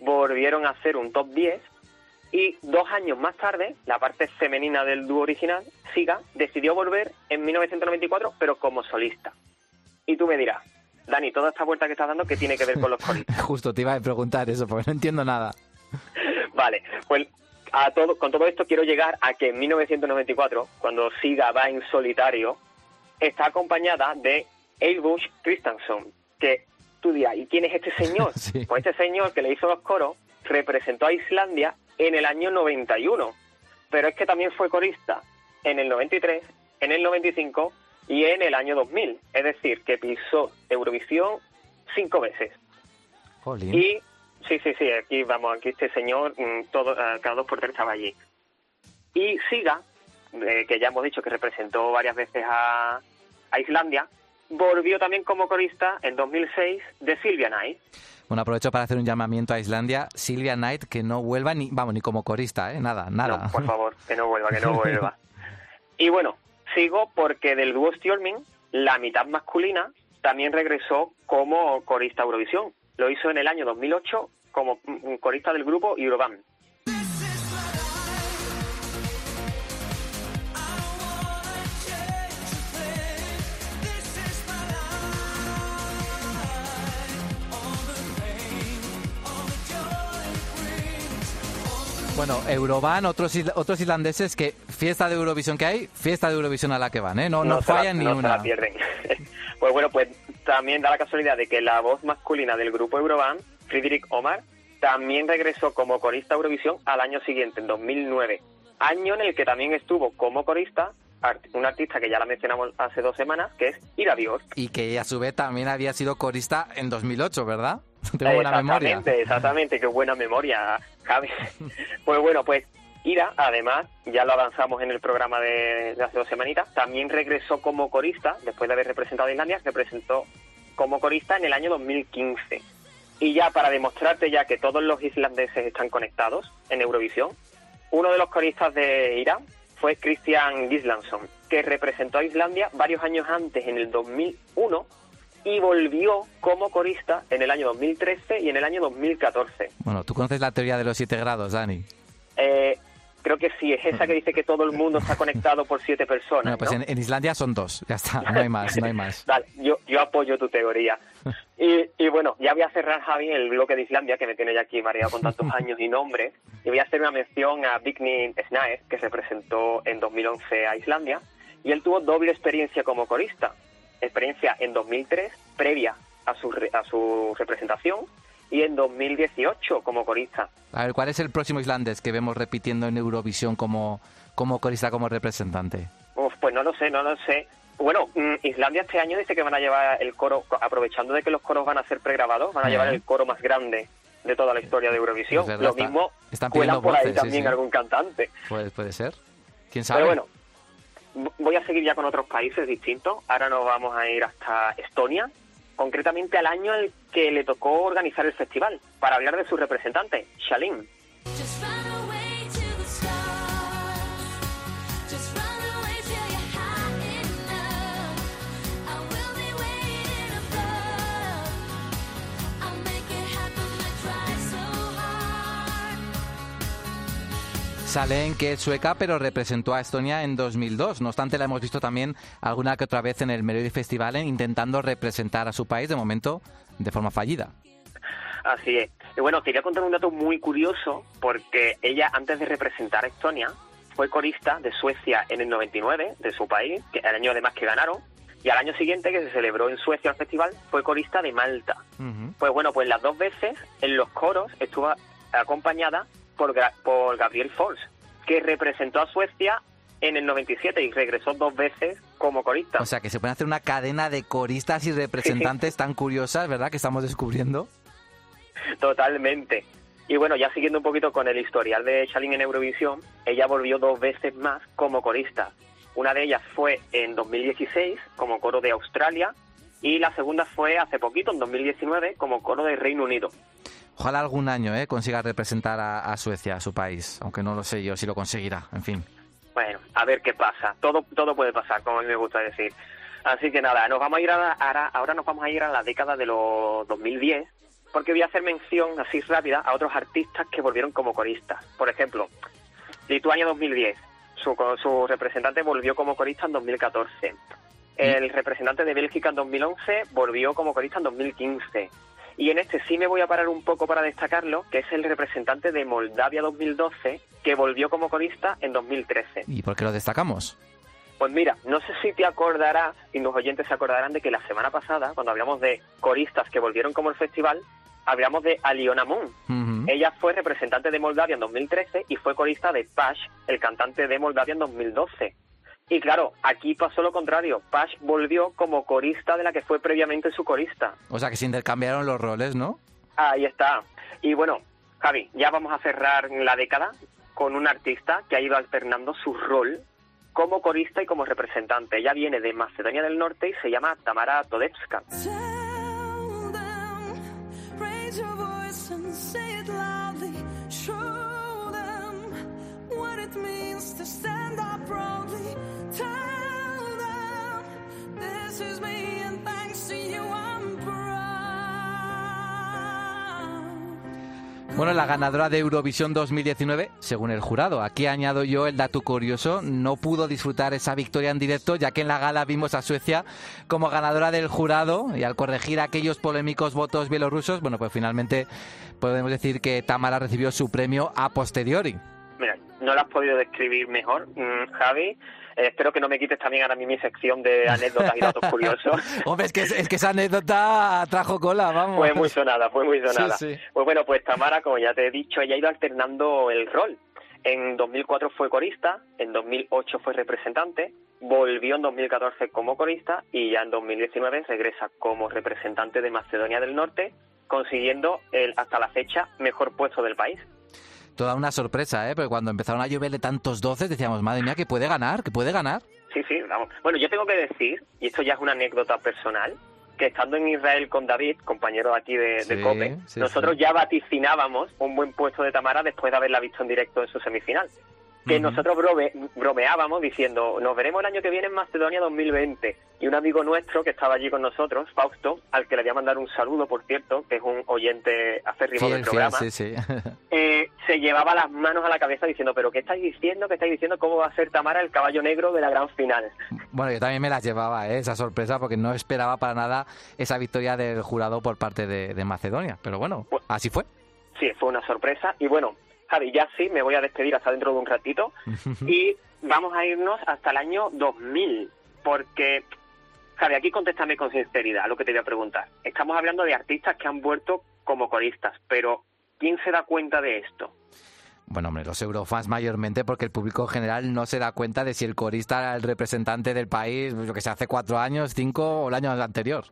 Volvieron a hacer un top 10 y dos años más tarde, la parte femenina del dúo original, Siga, decidió volver en 1994, pero como solista. Y tú me dirás, Dani, toda esta vuelta que estás dando, ¿qué tiene que ver con los coristas? Justo te iba a preguntar eso, porque no entiendo nada. Vale, pues a todo, con todo esto quiero llegar a que en 1994, cuando Siga va en solitario, está acompañada de Eilbush Christensen, que tú dirás, ¿y quién es este señor? Sí. Pues este señor que le hizo los coros representó a Islandia en el año 91, pero es que también fue corista en el 93, en el 95 y en el año 2000, es decir, que pisó Eurovisión cinco veces. Jolín. Y sí, sí, sí, aquí vamos, aquí este señor, mm, todo, eh, cada dos por tres estaba allí. Y Siga, eh, que ya hemos dicho que representó varias veces a, a Islandia, volvió también como corista en 2006 de Silvia Knight. Bueno, aprovecho para hacer un llamamiento a Islandia. Silvia Knight, que no vuelva ni, vamos, ni como corista, ¿eh? Nada, nada. No, por favor, que no vuelva, que no vuelva. y bueno, sigo porque del dúo Stjórnin, la mitad masculina también regresó como corista a Eurovisión. Lo hizo en el año 2008 como mm, corista del grupo Euroband. Bueno, Eurovan, otros, otros islandeses que fiesta de Eurovisión que hay, fiesta de Eurovisión a la que van, ¿eh? No, no, se la- fallan ni no se una. la pierden. pues bueno, pues también da la casualidad de que la voz masculina del grupo Euroband, Friedrich Omar, también regresó como corista a Eurovisión al año siguiente, en 2009. Año en el que también estuvo como corista art- un artista que ya la mencionamos hace dos semanas, que es Ira Bjork. Y que a su vez también había sido corista en 2008, ¿verdad? Tengo buena memoria. Exactamente, exactamente, qué buena memoria, Javi. pues bueno, pues Ira, además, ya lo avanzamos en el programa de, de hace dos semanitas, también regresó como corista, después de haber representado a Islandia, representó como corista en el año 2015. Y ya para demostrarte ya que todos los islandeses están conectados en Eurovisión, uno de los coristas de Irán fue Christian Gislason, que representó a Islandia varios años antes, en el 2001, y volvió como corista en el año 2013 y en el año 2014. Bueno, tú conoces la teoría de los siete grados, Dani. Eh, creo que sí, es esa que dice que todo el mundo está conectado por siete personas. Bueno, pues ¿no? en, en Islandia son dos, ya está, no hay más, no hay más. Vale, yo, yo apoyo tu teoría. Y, y bueno, ya voy a cerrar, Javi, el bloque de Islandia, que me tiene ya aquí mareado con tantos años y nombres. Y voy a hacer una mención a Vigny Snaes, que se presentó en 2011 a Islandia. Y él tuvo doble experiencia como corista. Experiencia en 2003, previa a su, re- a su representación, y en 2018 como corista. A ver, ¿cuál es el próximo islandés que vemos repitiendo en Eurovisión como, como corista, como representante? Uf, pues no lo sé, no lo sé. Bueno, mm, Islandia este año dice que van a llevar el coro, aprovechando de que los coros van a ser pregrabados, van a Eh. llevar el coro más grande de toda la historia de Eurovisión. Verdad, Lo mismo están por ahí voces, sí, también sí. algún cantante. Puede, puede ser. ¿Quién sabe? Pero bueno, voy a seguir ya con otros países distintos. Ahora nos vamos a ir hasta Estonia, concretamente al año al que le tocó organizar el festival, para hablar de su representante, Shalin. Salen que es sueca, pero representó a Estonia en 2002. No obstante, la hemos visto también alguna que otra vez en el Melody Festival intentando representar a su país, de momento, de forma fallida. Así es. Y bueno, te voy a contar un dato muy curioso, porque ella, antes de representar a Estonia, fue corista de Suecia en el 99, de su país, que el año además que ganaron, y al año siguiente, que se celebró en Suecia el festival, fue corista de Malta. Pues bueno, pues las dos veces en los coros estuvo acompañada por, por Gabriel Fors, que representó a Suecia en el 97 y regresó dos veces como corista. O sea, que se puede hacer una cadena de coristas y representantes tan curiosas, ¿verdad? Que estamos descubriendo. Totalmente. Y bueno, ya siguiendo un poquito con el historial de Shalin en Eurovisión, ella volvió dos veces más como corista. Una de ellas fue en 2016 como coro de Australia y la segunda fue hace poquito, en 2019, como coro de Reino Unido. Ojalá algún año ¿eh? consiga representar a, a Suecia, a su país, aunque no lo sé yo si lo conseguirá, en fin. Bueno, a ver qué pasa. Todo, todo puede pasar, como a mí me gusta decir. Así que nada, nos vamos a ir a la- ahora, ahora nos vamos a ir a la década de los 2010, porque voy a hacer mención así rápida a otros artistas que volvieron como coristas. Por ejemplo, Lituania 2010, su, su representante volvió como corista en 2014. El representante de Bélgica en 2011 volvió como corista en 2015. Y en este sí me voy a parar un poco para destacarlo, que es el representante de Moldavia 2012, que volvió como corista en 2013. ¿Y por qué lo destacamos? Pues mira, no sé si te acordarás, y los oyentes se acordarán de que la semana pasada, cuando hablamos de coristas que volvieron como el festival, hablamos de Aliona Moon. Ella fue representante de Moldavia en 2013 y fue corista de Pash, el cantante de Moldavia en 2012. Y claro, aquí pasó lo contrario. Pash volvió como corista de la que fue previamente su corista. O sea, que se intercambiaron los roles, ¿no? Ahí está. Y bueno, Javi, ya vamos a cerrar la década con un artista que ha ido alternando su rol como corista y como representante. Ella viene de Macedonia del Norte y se llama Tamara Todevska. Tell them, raise your voice and say it loudly. Show them what it means to stand up proudly. Tell them this is me and thanks to you I'm proud. Bueno, la ganadora de Eurovisión 2019, según el jurado. Aquí añado yo el dato curioso, no pudo disfrutar esa victoria en directo, ya que en la gala vimos a Suecia como ganadora del jurado y al corregir aquellos polémicos votos bielorrusos, bueno, pues finalmente podemos decir que Tamara recibió su premio a posteriori. Mira, no lo has podido describir mejor, mm, Javi. Eh, espero que no me quites también ahora mismo mi sección de anécdotas y datos curiosos. Hombre, es que, es que esa anécdota trajo cola, vamos. Fue muy sonada, fue muy sonada. Sí, sí. Pues bueno, pues Tamara, como ya te he dicho, ella ha ido alternando el rol. En 2004 fue corista, en 2008 fue representante, volvió en 2014 como corista y ya en 2019 regresa como representante de Macedonia del Norte, consiguiendo el hasta la fecha mejor puesto del país. Toda una sorpresa, ¿eh? Porque cuando empezaron a lloverle tantos doces decíamos, madre mía, que puede ganar, que puede ganar. Sí, sí, vamos. Bueno, yo tengo que decir, y esto ya es una anécdota personal, que estando en Israel con David, compañero de aquí de, de Sí, COPE, sí, nosotros sí. ya vaticinábamos un buen puesto de Tamara después de haberla visto en directo en su semifinal. Que nosotros brome- bromeábamos diciendo, nos veremos el año que viene en Macedonia 2020. Y un amigo nuestro que estaba allí con nosotros, Fausto, al que le voy a mandar un saludo, por cierto, que es un oyente acérrimo del fiel, programa, sí, sí. eh, se llevaba las manos a la cabeza diciendo, pero ¿qué estáis diciendo? ¿Qué estáis diciendo? ¿Cómo va a ser Tamara el caballo negro de la gran final? Bueno, yo también me las llevaba, ¿eh? esa sorpresa, porque no esperaba para nada esa victoria del jurado por parte de, de Macedonia. Pero bueno, Bu- así fue. Sí, fue una sorpresa. Y bueno, Javi, ya sí, me voy a despedir hasta dentro de un ratito. y vamos a irnos hasta el año 2000, porque, Javi, aquí contéstame con sinceridad a lo que te voy a preguntar. Estamos hablando de artistas que han vuelto como coristas, pero ¿quién se da cuenta de esto? Bueno, hombre, los eurofans mayormente, porque el público general no se da cuenta de si el corista era el representante del país, lo que se hace cuatro años, cinco o el año anterior.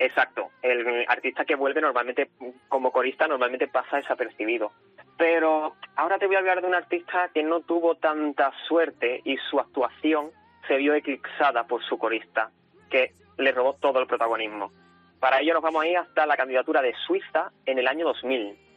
Exacto, el artista que vuelve normalmente como corista normalmente pasa desapercibido. Pero ahora te voy a hablar de un artista que no tuvo tanta suerte y su actuación se vio eclipsada por su corista, que le robó todo el protagonismo. Para ello nos vamos a ir hasta la candidatura de Suiza en el año 2000.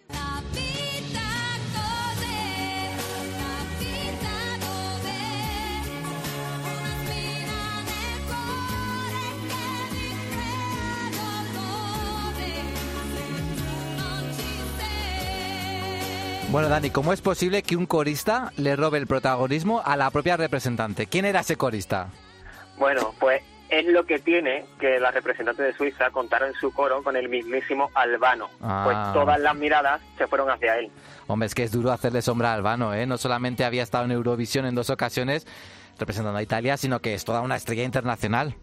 Bueno, Dani, ¿cómo es posible que un corista le robe el protagonismo a la propia representante? ¿Quién era ese corista? Bueno, pues es lo que tiene que la representante de Suiza contara en su coro con el mismísimo Albano. Ah. Pues todas las miradas se fueron hacia él. Hombre, es que es duro hacerle sombra a Albano, ¿eh? No solamente había estado en Eurovisión en dos ocasiones representando a Italia, sino que es toda una estrella internacional.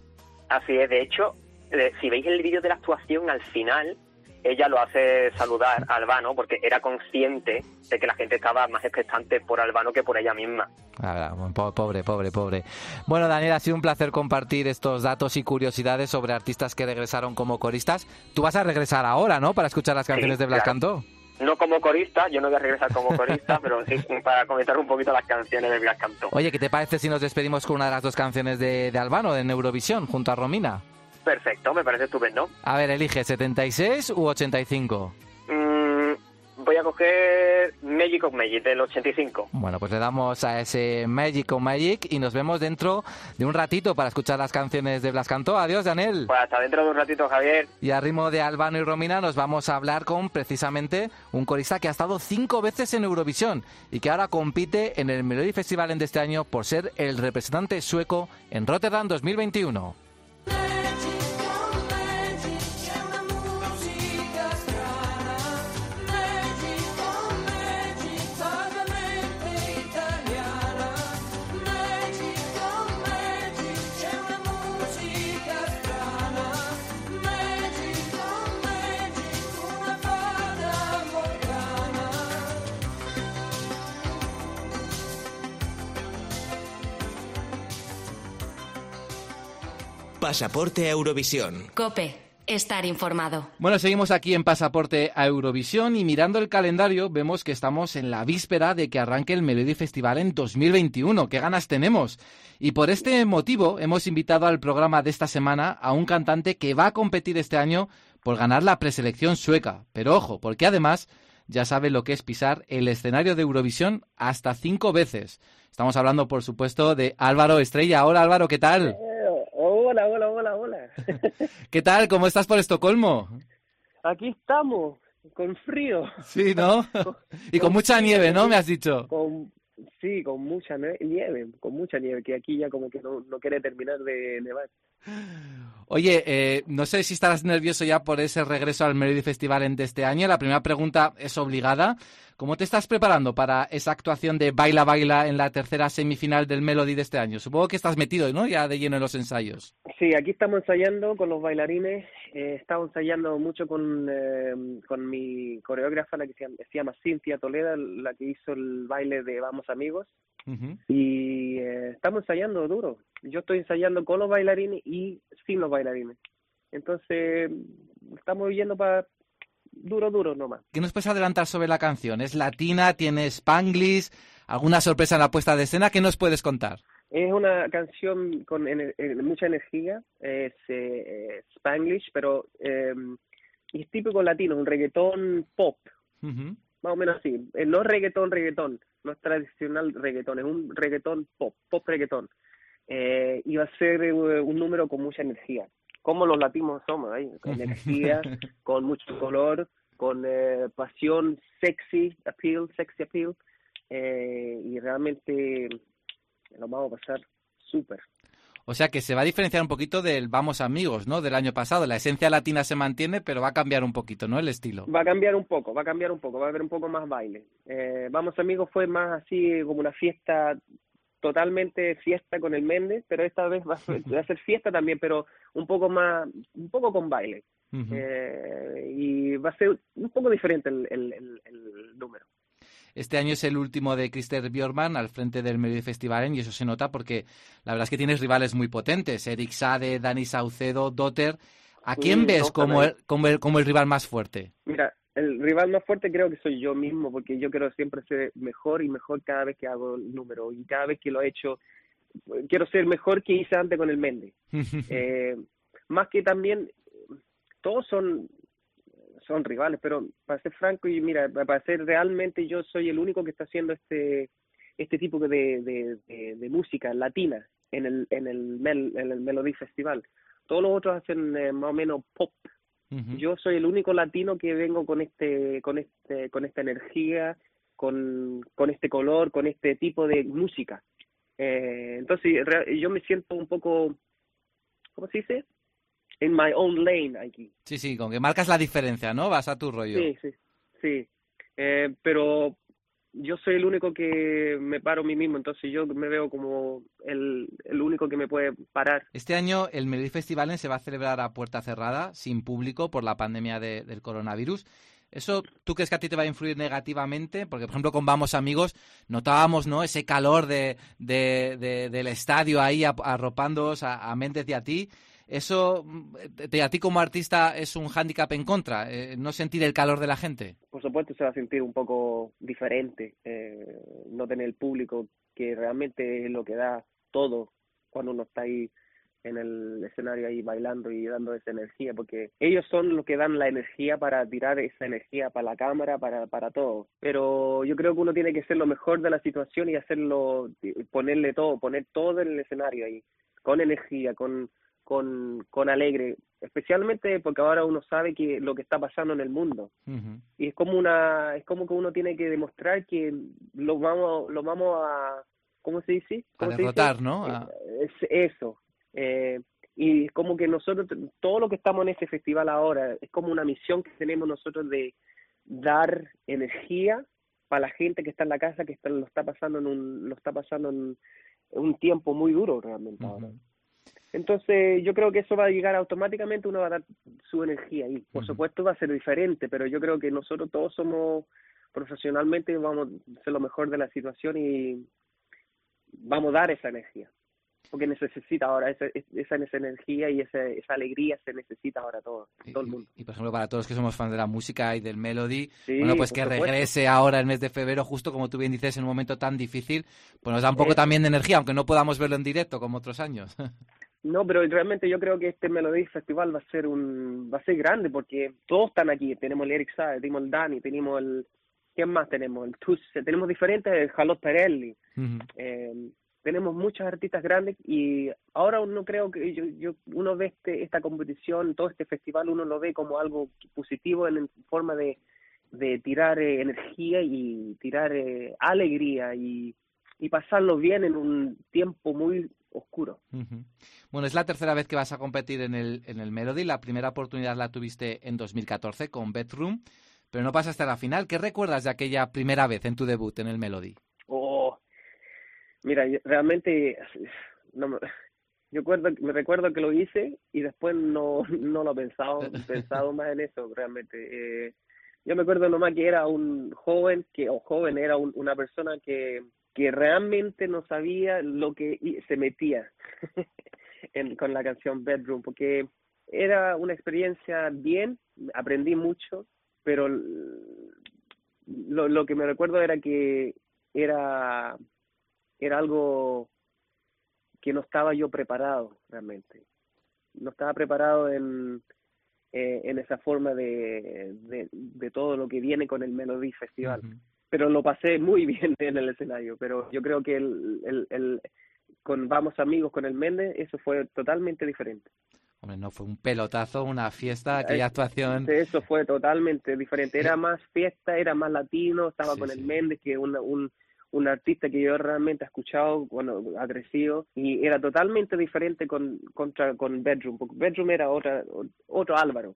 Así es, de hecho, eh, si veis el vídeo de la actuación al final, ella lo hace saludar a Albano porque era consciente de que la gente estaba más expectante por Albano que por ella misma. Pobre, pobre, pobre. Bueno, Daniel, ha sido un placer compartir estos datos y curiosidades sobre artistas que regresaron como coristas. Tú vas a regresar ahora, ¿no? Para escuchar las canciones Sí, de Blas claro. Cantó. No como corista, yo no voy a regresar como corista, pero sí para comentar un poquito las canciones de Blas Cantó. Oye, ¿qué te parece si nos despedimos con una de las dos canciones de, de Albano en Eurovisión junto a Romina? Perfecto, me parece estupendo. A ver, elige 76 u 85. Mm, voy a coger Magic of Magic del 85. Bueno, pues le damos a ese Magic o Magic y nos vemos dentro de un ratito para escuchar las canciones de Blas Cantó. Adiós, Daniel. Pues hasta dentro de un ratito, Javier. Y a ritmo de Albano y Romina nos vamos a hablar con precisamente un corista que ha estado cinco veces en Eurovisión y que ahora compite en el Melody Festival de este año por ser el representante sueco en Rotterdam 2021. Pasaporte a Eurovisión. Cope, estar informado. Bueno, seguimos aquí en Pasaporte a Eurovisión y mirando el calendario vemos que estamos en la víspera de que arranque el Melody Festival en 2021. ¡Qué ganas tenemos! Y por este motivo hemos invitado al programa de esta semana a un cantante que va a competir este año por ganar la preselección sueca. Pero ojo, porque además ya sabe lo que es pisar el escenario de Eurovisión hasta cinco veces. Estamos hablando, por supuesto, de Álvaro Estrella. Hola Álvaro, ¿qué tal? Hola, hola, hola, hola. ¿Qué tal? ¿Cómo estás por Estocolmo? Aquí estamos, con frío. Sí, ¿no? Y con mucha nieve, ¿no? Me has dicho. Con, sí, con mucha nieve, con mucha nieve, que aquí ya como que no, no quiere terminar de nevar. Oye, eh, no sé si estarás nervioso ya por ese regreso al Melody Festival en de este año. La primera pregunta es obligada. ¿Cómo te estás preparando para esa actuación de Baila Baila en la tercera semifinal del Melody de este año? Supongo que estás metido, ¿no? Ya de lleno en los ensayos. Sí, aquí estamos ensayando con los bailarines, eh, estamos ensayando mucho con, eh, con mi coreógrafa, la que se llama, se llama Cintia Toledo, la que hizo el baile de Vamos Amigos, Ujú. y eh, estamos ensayando duro. Yo estoy ensayando con los bailarines y sin los bailarines. Entonces, estamos yendo para duro, duro nomás. ¿Qué nos puedes adelantar sobre la canción? ¿Es latina? ¿Tiene spanglish? ¿Alguna sorpresa en la puesta de escena? ¿Qué nos puedes contar? Es una canción con ener- eh, mucha energía, es eh, Spanglish, pero eh, es típico latino, un reggaetón pop, más o menos así. Eh, no es reggaetón, reggaetón, no es tradicional reggaetón, es un reggaetón pop, pop reggaetón. Eh, y va a ser un número con mucha energía, como los latinos somos, ahí, con energía, con mucho color, con eh, pasión, sexy appeal, sexy appeal, eh, y realmente lo vamos a pasar súper. O sea que se va a diferenciar un poquito del Vamos Amigos, ¿no? Del año pasado. La esencia latina se mantiene, pero va a cambiar un poquito, ¿no? El estilo. Va a cambiar un poco, va a cambiar un poco, va a haber un poco más baile. Eh, Vamos amigos fue más así como una fiesta, totalmente fiesta con el Méndez, pero esta vez va a ser, va a ser fiesta también, pero un poco más, un poco con baile. Eh, y va a ser un poco diferente el, el, el- el número. Este año es el último de Christer Björkman al frente del Melody Festival y eso se nota porque la verdad es que tienes rivales muy potentes. Eric Sade, Dani Saucedo, Dotter. ¿A Sí, quién ves no, como el, como, el, como el rival más fuerte? Mira, el rival más fuerte creo que soy yo mismo, porque yo quiero siempre ser mejor y mejor cada vez que hago el número. Y cada vez que lo he hecho, eh, quiero ser mejor que hice antes con el Méndez. Eh, más que también, todos son son rivales, pero para ser franco y mira, para ser realmente yo soy el único que está haciendo este este tipo de, de, de, de música latina en el en el Mel, en el Melody Festival. Todos los otros hacen eh, más o menos pop. Yo soy el único latino que vengo con este con este con esta energía, con con este color, con este tipo de música. Eh, entonces yo me siento un poco ¿cómo se dice? In my own lane aquí. Sí, sí, con que marcas la diferencia, ¿no? Vas a tu rollo. Sí, sí, sí. Eh, pero yo soy el único que me paro a mí mismo, entonces yo me veo como el, el único que me puede parar. Este año el Melody Festival se va a celebrar a puerta cerrada, sin público, por la pandemia de- del coronavirus. ¿Eso tú crees que a ti te va a influir negativamente? Porque, por ejemplo, con Vamos Amigos notábamos ¿no? ese calor de, de- de- del estadio ahí arropándoos a, a Méndez y a ti. ¿Eso mm, te- a ti como artista es un hándicap en contra? eh, ¿No sentir el calor de la gente? Por supuesto se va a sentir un poco diferente, eh, no tener el público que realmente es lo que da todo cuando uno está ahí en el escenario ahí bailando y dando esa energía, porque ellos son los que dan la energía para tirar esa energía para la cámara, para, para todo. Pero yo creo que uno tiene que ser lo mejor de la situación y hacerlo, ponerle todo, poner todo en el escenario ahí, con energía, con, con, con alegre, especialmente porque ahora uno sabe que lo que está pasando en el mundo. Y es como una es como que uno tiene que demostrar que lo vamos lo vamos a cómo se dice A derrotar, ¿no? A- es eso. Eh, y como que nosotros todo lo que estamos en este festival ahora es como una misión que tenemos nosotros de dar energía para la gente que está en la casa que está, lo está pasando en un lo está pasando en un tiempo muy duro realmente ahora. Entonces, yo creo que eso va a llegar automáticamente, uno va a dar su energía y por supuesto va a ser diferente, pero yo creo que nosotros todos somos profesionalmente, vamos a hacer lo mejor de la situación y vamos a dar esa energía, porque necesita ahora esa, esa, esa energía y esa, esa alegría se necesita ahora todo, todo el mundo. y, por ejemplo, para todos los que somos fans de la música y del melody, Sí, bueno, pues que supuesto. regrese ahora el mes de febrero, justo como tú bien dices, en un momento tan difícil, pues nos da un poco también de energía, aunque no podamos verlo en directo como otros años. No, pero realmente yo creo que este Melody Festival va a ser un va a ser grande porque todos están aquí. Tenemos el Eric tenemos el Dani, tenemos el ¿quién más tenemos? El tenemos diferentes, el Jalot Perelli. Eh, tenemos muchos artistas grandes y ahora uno creo que yo, yo uno ve este, esta competición, todo este festival, uno lo ve como algo positivo en, en forma de, de tirar eh, energía y tirar eh, alegría y, y pasarlo bien en un tiempo muy oscuro. Bueno, es la tercera vez que vas a competir en el, en el Melody. La primera oportunidad la tuviste en 2014 con Bedroom, pero no pasaste a la final. ¿Qué recuerdas de aquella primera vez en tu debut en el Melody? Oh, mira, yo- realmente no me, yo recuerdo, me recuerdo que lo hice y después no, no lo he pensado, pensado más en eso realmente. Eh, yo me acuerdo nomás que era un joven, que o joven era un- una persona que, que realmente no sabía lo que se metía en, con la canción Bedroom, porque era una experiencia bien, aprendí mucho, pero lo, que me recuerdo era que era era algo que no estaba yo preparado realmente. No estaba preparado en, eh, en esa forma de, de todo lo que viene con el Melody Festival. Pero lo pasé muy bien en el escenario, pero yo creo que el, el, el con Vamos Amigos, con el Méndez, eso fue totalmente diferente. Hombre, no fue un pelotazo, una fiesta, aquella actuación. Eso fue totalmente diferente. Era más fiesta, era más latino, estaba con el Méndez, que una, un, un artista que yo realmente he escuchado, bueno, ha crecido, y era totalmente diferente con, contra, con Bedroom, porque Bedroom era otra, otro Álvaro.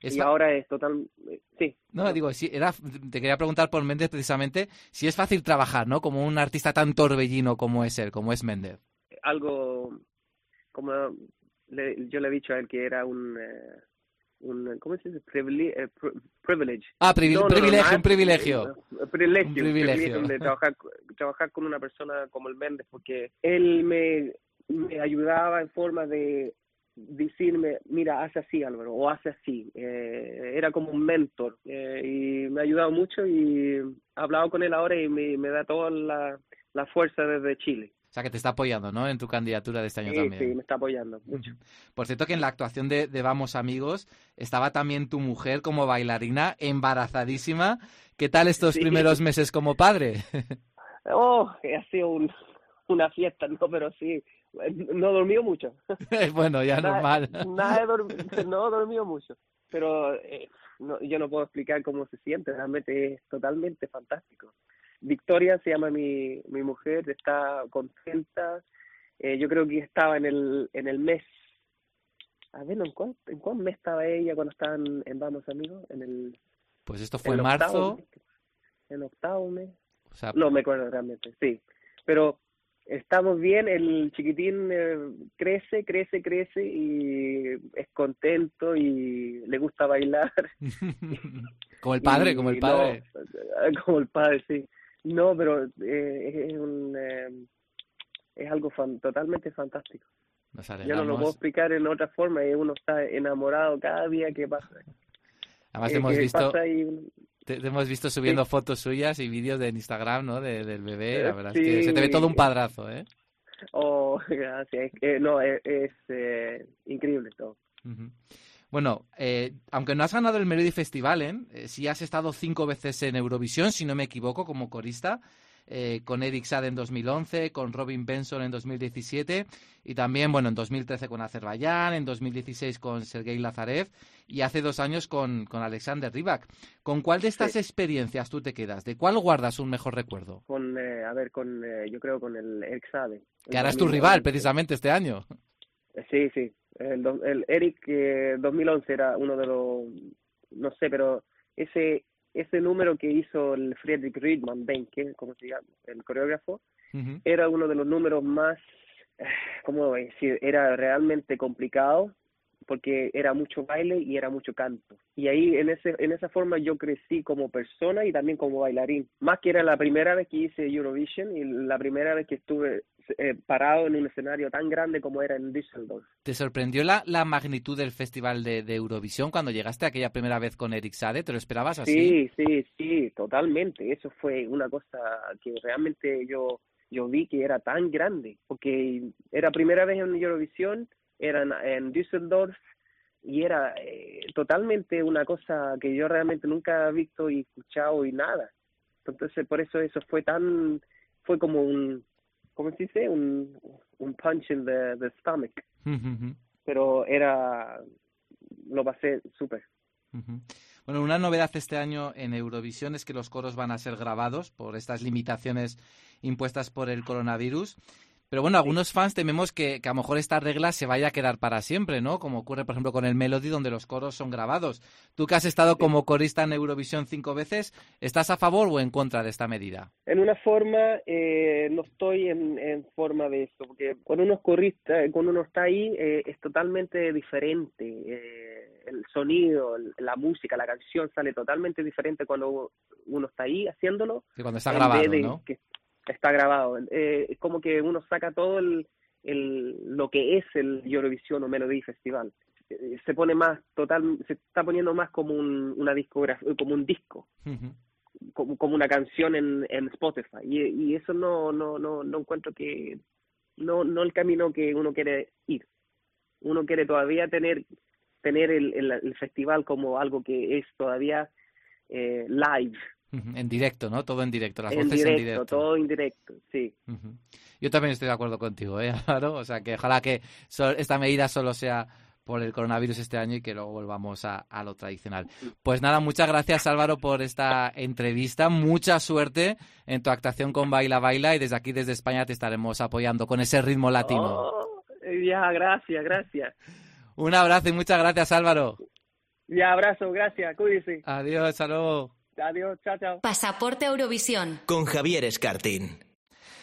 Es y ahora es total, sí. No, digo, sí, era, te quería preguntar por Méndez precisamente si es fácil trabajar, ¿no? Como un artista tan torbellino como es él, como es Méndez. algo como le- yo le he dicho a él que era un eh, un ¿cómo se dice? Privile- eh, pri- privilege. Ah, No, no, privilegio, no, un privilegio. eh, privilegio, Un privilegio. de trabajar trabajar con una persona como el Méndez porque él me me ayudaba en forma de decirme, mira, hace así Álvaro, o hace así. Eh, era como un mentor eh, y me ha ayudado mucho y he hablado con él ahora y me, me da toda la, la fuerza desde Chile. O sea, que te está apoyando, ¿no? En tu candidatura de este año Sí, también. sí, me está apoyando mucho. Por cierto, que en la actuación de, de Vamos Amigos estaba también tu mujer como bailarina, embarazadísima. ¿Qué tal estos Sí. primeros meses como padre? Oh, ha sido un- una fiesta, no, pero sí, no dormido mucho. bueno, ya Nada- normal. Nada he no he dormido mucho, pero eh, no, yo no puedo explicar cómo se siente, realmente es totalmente fantástico. Victoria se llama mi, mi mujer, está contenta, eh, yo creo que estaba en el, en el mes, a ver, ¿en cuál, ¿en cuál mes estaba ella cuando estaban en Vamos Amigos? En el, Pues esto fue en octavo marzo. en octavo mes. O sea, No me acuerdo realmente, sí. Pero estamos bien, el chiquitín eh, crece, crece, crece y es contento y le gusta bailar. como el padre, Y como el no, padre. como el padre, sí. No, pero eh, es un... eh, es algo fan- totalmente fantástico. Yo no lo puedo explicar en otra forma y uno está enamorado cada día que pasa. Además, Eh, hemos visto, pasa y uno- te, te hemos visto subiendo fotos suyas y vídeos de Instagram, ¿no? De- del bebé. La Eh, verdad es que se te ve todo un sí. padrazo, ¿eh? Oh, gracias. Eh, no, es, es, eh, increíble todo. Bueno, eh, aunque no has ganado el Melody Festival, ¿eh? Eh, sí has estado cinco veces en Eurovisión, si no me equivoco, como corista, eh, con Eric Saade en 2011, con Robin Benson en 2017 y también, bueno, en 2013 con Azerbaiyán, en 2016 con Sergei Lazarev y hace dos años con, con Alexander Rybak. ¿Con cuál de estas experiencias tú te quedas? ¿De cuál guardas un mejor recuerdo? Con, eh, a ver, con, eh, yo creo con el Eric Sade. Que ahora es tu rival, precisamente, este año. Eh, Sí, sí. El, el Eric eh, 2011 era uno de los, no sé, pero ese ese número que hizo el Friedrich Riedman Benke, ¿cómo se llama? El coreógrafo, era uno de los números más, eh, ¿cómo decir? Era realmente complicado porque era mucho baile y era mucho canto. Y ahí en ese en esa forma yo crecí como persona y también como bailarín. Más que era la primera vez que hice Eurovision y la primera vez que estuve eh, parado en un escenario tan grande como era en Düsseldorf. ¿Te sorprendió la, la magnitud del festival de, de Eurovisión cuando llegaste aquella primera vez con Eric Sade? ¿Te lo esperabas así? Sí, sí, sí, totalmente. Eso fue una cosa que realmente yo yo vi que era tan grande, porque era primera vez en Eurovisión, era en, Düsseldorf y era eh, totalmente una cosa que yo realmente nunca he visto y escuchado y nada. Entonces por eso eso fue tan, fue como un, ¿cómo se dice? Un, un punch in the, the stomach. Pero era, lo pasé súper. Bueno, una novedad este año en Eurovisión es que los coros van a ser grabados por estas limitaciones impuestas por el coronavirus. Pero bueno, algunos fans tememos que, que a lo mejor esta regla se vaya a quedar para siempre, ¿no? Como ocurre, por ejemplo, con el Melody, donde los coros son grabados. Tú que has estado como corista en Eurovisión cinco veces, ¿estás a favor o en contra de esta medida? En una forma, eh, no estoy en, en forma de eso, porque cuando uno es corrista, eh, cuando uno está ahí, eh, es totalmente diferente. eh, el sonido, la música, la canción sale totalmente diferente cuando uno está ahí haciéndolo. Que cuando está grabado, de ¿no? que está grabado. Eh, es como que uno saca todo el, el, lo que es el Eurovisión o Melody Festival. Eh, Se pone más total, se está poniendo más como un, una discografía, como un disco como, como una canción en, en Spotify y, y eso no no no no encuentro que no, no el camino que uno quiere ir. Uno quiere todavía tener, tener el, el, el festival como algo que es todavía eh, live. En directo, ¿no? Todo en directo, las en voces directo, en directo. todo en directo, sí. Yo también estoy de acuerdo contigo, ¿eh, Álvaro? O sea, que ojalá que esta medida solo sea por el coronavirus este año y que luego volvamos a, a lo tradicional. Pues nada, muchas gracias Álvaro por esta entrevista, mucha suerte en tu actuación con Baila Baila y desde aquí, desde España, te estaremos apoyando con ese ritmo latino. Oh, ya, gracias, gracias. Un abrazo y muchas gracias Álvaro. Ya, abrazo, gracias, cuídese. Adiós, hasta luego. Adiós, chao, chao. Pasaporte Eurovisión. Con Javier Escartín.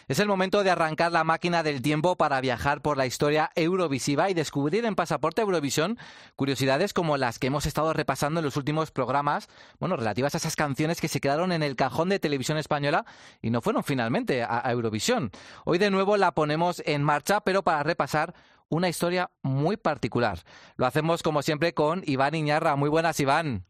Es el momento de arrancar la máquina del tiempo para viajar por la historia eurovisiva y descubrir en Pasaporte Eurovisión curiosidades como las que hemos estado repasando en los últimos programas, bueno, relativas a esas canciones que se quedaron en el cajón de televisión española y no fueron finalmente a, a Eurovisión. Hoy de nuevo la ponemos en marcha, pero para repasar una historia muy particular. Lo hacemos como siempre con Iván Iñarra. Muy buenas, Iván.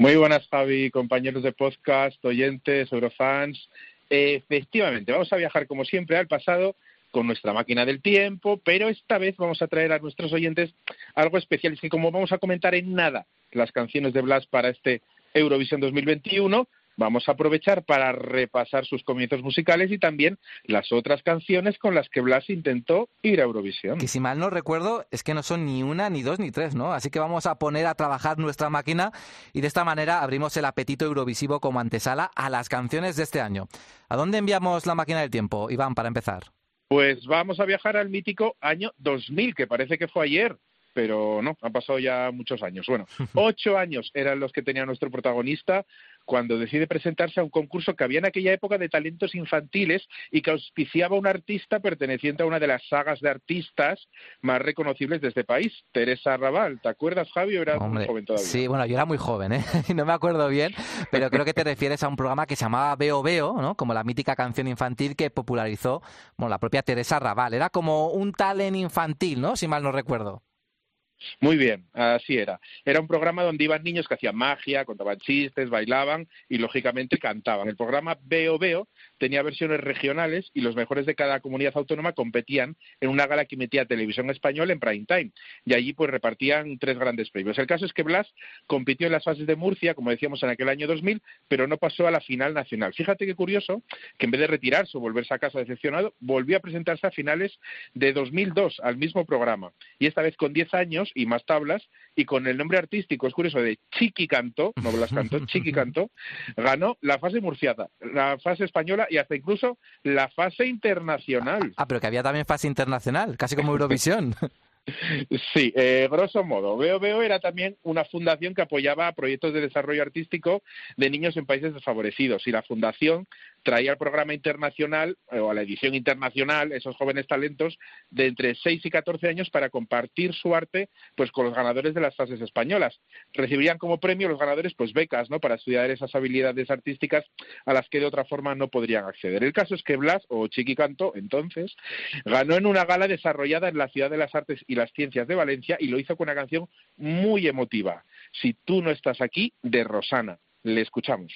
Muy buenas, Javi, compañeros de podcast, oyentes, eurofans. Efectivamente, vamos a viajar como siempre al pasado con nuestra máquina del tiempo, pero esta vez vamos a traer a nuestros oyentes algo especial. Es que como vamos a comentar en nada las canciones de Blas para este Eurovisión 2021, vamos a aprovechar para repasar sus comienzos musicales y también las otras canciones con las que Blas intentó ir a Eurovisión. Que si mal no recuerdo, es que no son ni una, ni dos, ni tres, ¿no? Así que vamos a poner a trabajar nuestra máquina y de esta manera abrimos el apetito eurovisivo como antesala a las canciones de este año. ¿A dónde enviamos la máquina del tiempo, Iván, para empezar? Pues vamos a viajar al mítico año 2000, que parece que fue ayer, pero no, han pasado ya muchos años. Bueno, ocho años eran los que tenía nuestro protagonista cuando decide presentarse a un concurso que había en aquella época de talentos infantiles y que auspiciaba a un artista perteneciente a una de las sagas de artistas más reconocibles de este país, Teresa Raval. ¿Te acuerdas, Javi? Era muy joven todavía. Sí, bueno, yo era muy joven, ¿eh? No me acuerdo bien, pero creo que te refieres a un programa que se llamaba Veo Veo, ¿no? Como la mítica canción infantil que popularizó bueno, la propia Teresa Raval. Era como un talent infantil, ¿no? Si mal no recuerdo. Muy bien, así era. Era un programa donde iban niños que hacían magia, contaban chistes, bailaban y lógicamente cantaban. El programa Veo Veo tenía versiones regionales y los mejores de cada comunidad autónoma competían en una gala que emitía televisión española en prime time y allí pues repartían tres grandes premios. El caso es que Blas compitió en las fases de Murcia, como decíamos en aquel año 2000, pero no pasó a la final nacional. Fíjate qué curioso que en vez de retirarse o volverse a casa decepcionado, volvió a presentarse a finales de 2002 al mismo programa y esta vez con 10 años y más tablas y con el nombre artístico, es curioso, de Chiqui Cantó, no Blas Cantó, Chiqui Cantó, ganó la fase murciada, la fase española y hasta incluso la fase internacional. Ah, pero que había también fase internacional, casi como Eurovisión. Sí, eh, grosso modo. Veo Veo era también una fundación que apoyaba proyectos de desarrollo artístico de niños en países desfavorecidos y la fundación traía al programa internacional eh, o a la edición internacional esos jóvenes talentos de entre 6 y 14 años para compartir su arte pues con los ganadores de las fases españolas. Recibirían como premio los ganadores pues becas, ¿no? para estudiar esas habilidades artísticas a las que de otra forma no podrían acceder. El caso es que Blas o Chiqui Canto entonces ganó en una gala desarrollada en la Ciudad de las Artes y las Ciencias de Valencia y lo hizo con una canción muy emotiva, Si tú no estás aquí, de Rosana. Le escuchamos.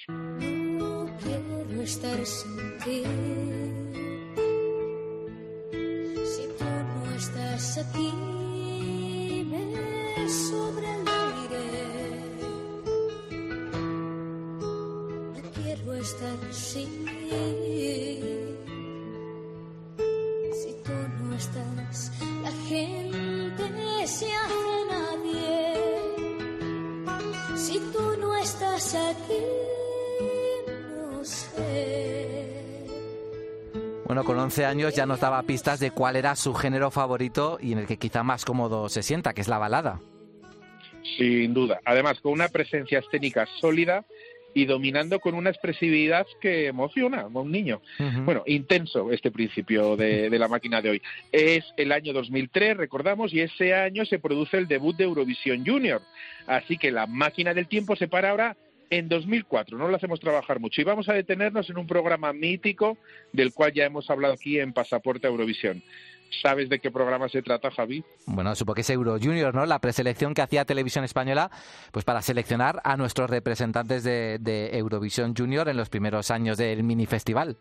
Sin ti. Si tú no estás aquí, me sobra el aire. No quiero estar sin ti. Si tú no estás, la gente se hace nadie. Si tú no estás aquí, Bueno, con 11 años ya nos daba pistas de cuál era su género favorito y en el que quizá más cómodo se sienta, que es la balada. Sin duda. Además, con una presencia escénica sólida y dominando con una expresividad que emociona a un niño. Bueno, intenso este principio de, de, la máquina de hoy. Es el año 2003, recordamos, y ese año se produce el debut de Eurovisión Junior. Así que la máquina del tiempo se para ahora en 2004. No lo hacemos trabajar mucho. Y vamos a detenernos en un programa mítico del cual ya hemos hablado aquí en Pasaporte Eurovisión. ¿Sabes de qué programa se trata, Javi? Bueno, supongo que es Euro Junior, ¿no? La preselección que hacía Televisión Española, pues para seleccionar a nuestros representantes de, de Eurovisión Junior en los primeros años del mini festival.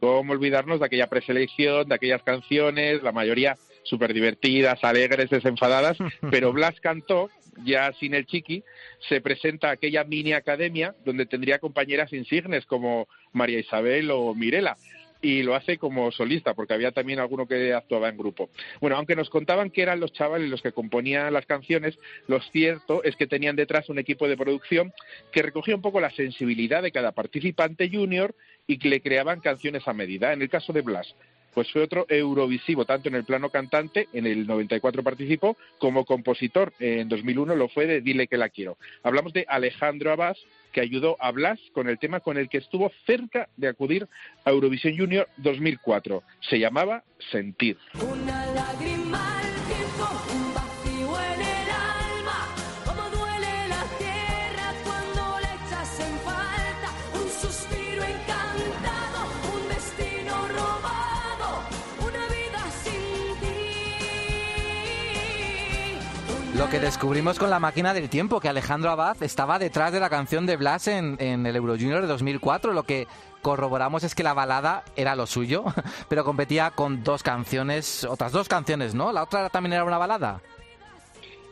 cómo olvidarnos de aquella preselección, de aquellas canciones, la mayoría súper divertidas, alegres, desenfadadas, pero Blas cantó, ya sin el chiqui, se presenta aquella mini academia donde tendría compañeras insignes como María Isabel o Mirela y lo hace como solista, porque había también alguno que actuaba en grupo. Bueno, aunque nos contaban que eran los chavales los que componían las canciones, lo cierto es que tenían detrás un equipo de producción que recogía un poco la sensibilidad de cada participante junior y que le creaban canciones a medida. En el caso de Blas, pues fue otro Eurovisivo, tanto en el plano cantante, en el 94 participó, como compositor, en 2001 lo fue de Dile que la quiero. Hablamos de Alejandro Abás, que ayudó a Blas con el tema con el que estuvo cerca de acudir a Eurovisión Junior 2004. Se llamaba Sentir. Una lágrima Lo que descubrimos con la máquina del tiempo, que Alejandro Abad estaba detrás de la canción de Blas en, en el Euro Junior de 2004. Lo que corroboramos es que la balada era lo suyo, pero competía con dos canciones, otras dos canciones, ¿no? La otra también era una balada.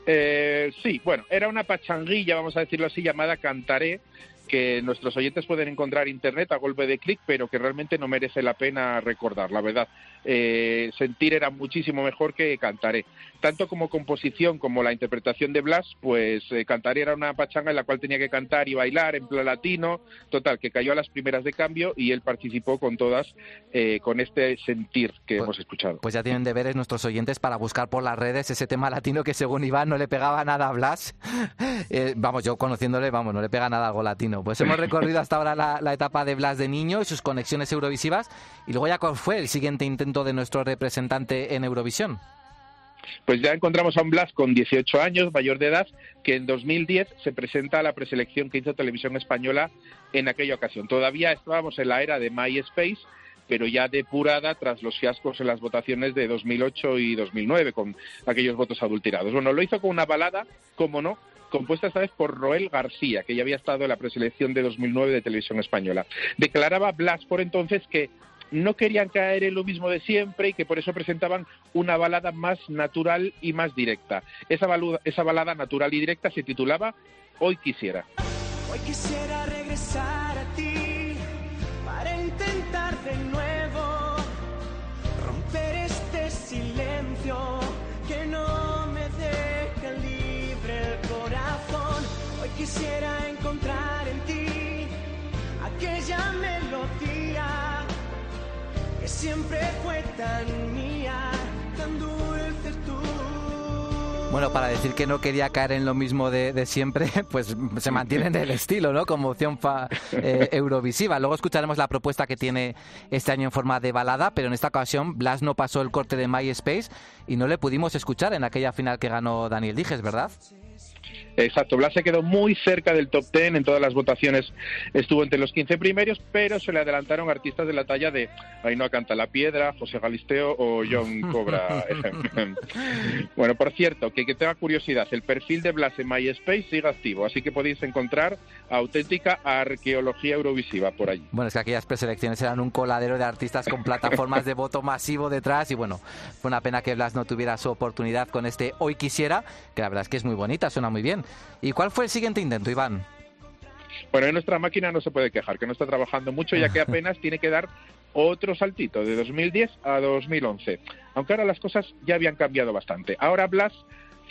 Eh, sí, bueno, era una pachanguilla, vamos a decirlo así, llamada Cantaré, que nuestros oyentes pueden encontrar en internet a golpe de clic, pero que realmente no merece la pena recordar, la verdad. Eh, sentir era muchísimo mejor que Cantaré. Tanto como composición como la interpretación de Blas, pues eh, Cantaré era una pachanga en la cual tenía que cantar y bailar en plan latino, total, que cayó a las primeras de cambio y él participó con todas, eh, con este sentir que hemos escuchado. Pues ya tienen deberes nuestros oyentes para buscar por las redes ese tema latino que según Iván no le pegaba nada a Blas. Vamos, yo conociéndole, vamos, no le pega nada algo latino. Pues hemos recorrido hasta ahora la, la etapa de Blas de niño y sus conexiones eurovisivas. Y luego ya cuál fue el siguiente intento de nuestro representante en Eurovisión. Pues ya encontramos a un Blas con 18 años, mayor de edad, que en 2010 se presenta a la preselección que hizo Televisión Española en aquella ocasión. Todavía estábamos en la era de MySpace, pero ya depurada tras los fiascos en las votaciones de 2008 y 2009 con aquellos votos adulterados. Bueno, lo hizo con una balada, como no, compuesta esta vez por Roel García, que ya había estado en la preselección de 2009 de Televisión Española. Declaraba Blas por entonces que no querían caer en lo mismo de siempre y que por eso presentaban una balada más natural y más directa. Esa, esa balada natural y directa se titulaba Hoy quisiera. Hoy quisiera regresar a ti para intentar de nuevo romper este silencio que no me deja libre el corazón. Hoy quisiera encontrar en ti aquella melodía que siempre fue tan mía, tan dulce tú. Bueno, para decir que no quería caer en lo mismo de, siempre, pues se mantiene en el estilo, ¿no? Como opción fa- eh, eurovisiva. Luego escucharemos la propuesta que tiene este año en forma de balada, pero en esta ocasión Blas no pasó el corte de MySpace y no le pudimos escuchar en aquella final que ganó Daniel Dijes, ¿verdad? Exacto, Blas se quedó muy cerca del top 10 en todas las votaciones, estuvo entre los 15 primeros, pero se le adelantaron artistas de la talla de Ainhoa Canta la Piedra, José Galisteo o John Cobra. bueno, por cierto, que, que tenga curiosidad, el perfil de Blas en MySpace sigue activo, así que podéis encontrar auténtica arqueología eurovisiva por allí. Bueno, es que aquellas preselecciones eran un coladero de artistas con plataformas de voto masivo detrás y bueno, fue una pena que Blas no tuviera su oportunidad con este Hoy Quisiera, que la verdad es que es muy bonita, suena muy bien. ¿Y cuál fue el siguiente intento, Iván? Bueno, en nuestra máquina no se puede quejar, que no está trabajando mucho, ya que apenas tiene que dar otro saltito de 2010 a 2011. Aunque ahora las cosas ya habían cambiado bastante. Ahora Blas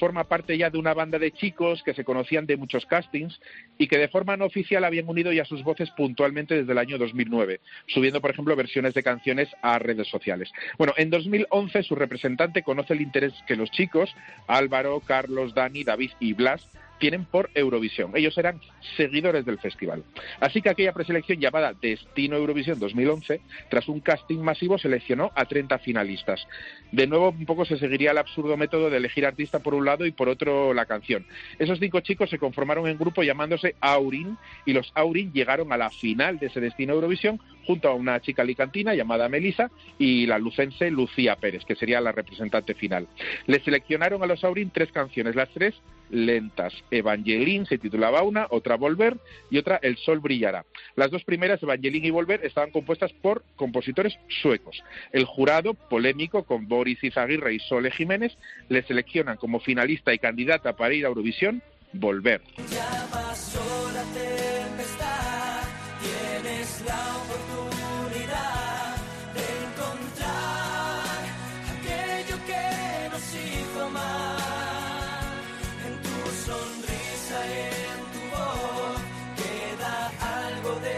forma parte ya de una banda de chicos que se conocían de muchos castings y que de forma no oficial habían unido ya sus voces puntualmente desde el año 2009, subiendo, por ejemplo, versiones de canciones a redes sociales. Bueno, en 2011 su representante conoce el interés que los chicos, Álvaro, Carlos, Dani, David y Blas, tienen por Eurovisión. Ellos eran seguidores del festival. Así que aquella preselección llamada Destino Eurovisión 2011, tras un casting masivo, seleccionó a 30 finalistas. De nuevo, un poco se seguiría el absurdo método de elegir artista por un lado y por otro la canción. Esos cinco chicos se conformaron en grupo llamándose Aurin y los Aurin llegaron a la final de ese Destino Eurovisión junto a una chica alicantina llamada Melissa y la lucense Lucía Pérez, que sería la representante final. Le seleccionaron a los Aurin tres canciones, las tres lentas. Evangeline se titulaba una, otra Volver y otra El Sol Brillará. Las dos primeras, Evangeline y Volver, estaban compuestas por compositores suecos. El jurado, polémico, con Boris Izaguirre y Sole Jiménez, le seleccionan como finalista y candidata para ir a Eurovisión Volver.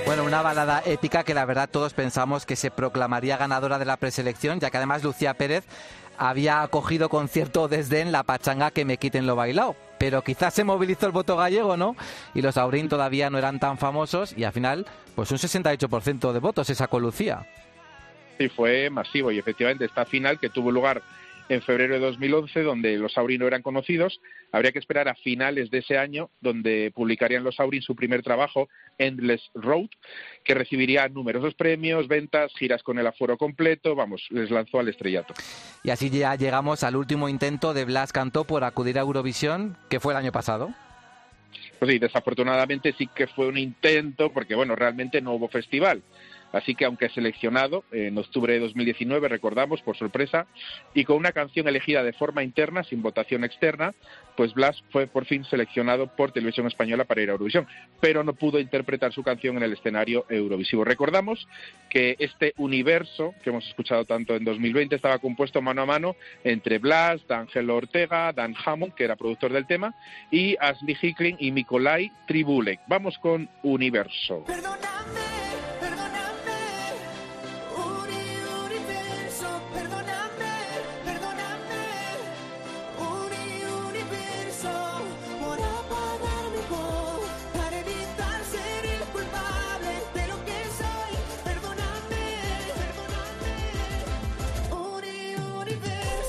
Bueno, una balada épica que la verdad todos pensamos que se proclamaría ganadora de la preselección, ya que además Lucía Pérez había acogido con cierto desdén la pachanga que me quiten lo bailado. Pero quizás se movilizó el voto gallego, ¿no? Y los Aurín todavía no eran tan famosos y al final, pues un 68% de votos se sacó Lucía. Sí, fue masivo y efectivamente esta final que tuvo lugar en febrero de 2011, donde los Aurin no eran conocidos, habría que esperar a finales de ese año, donde publicarían los Aurin su primer trabajo, Endless Road, que recibiría numerosos premios, ventas, giras con el aforo completo, vamos, les lanzó al estrellato. Y así ya llegamos al último intento de Blas Cantó por acudir a Eurovisión, que fue el año pasado. Pues sí, desafortunadamente sí que fue un intento, porque bueno, realmente no hubo festival. Así que aunque seleccionado en octubre de 2019, recordamos, por sorpresa, y con una canción elegida de forma interna, sin votación externa, pues Blas fue por fin seleccionado por Televisión Española para ir a Eurovisión, pero no pudo interpretar su canción en el escenario eurovisivo. Recordamos que este universo que hemos escuchado tanto en 2020 estaba compuesto mano a mano entre Blas, D'Angelo Ortega, Dan Hammond, que era productor del tema, y Ashley Hicklin y Nikolai Tribulek. Vamos con Universo. Uni,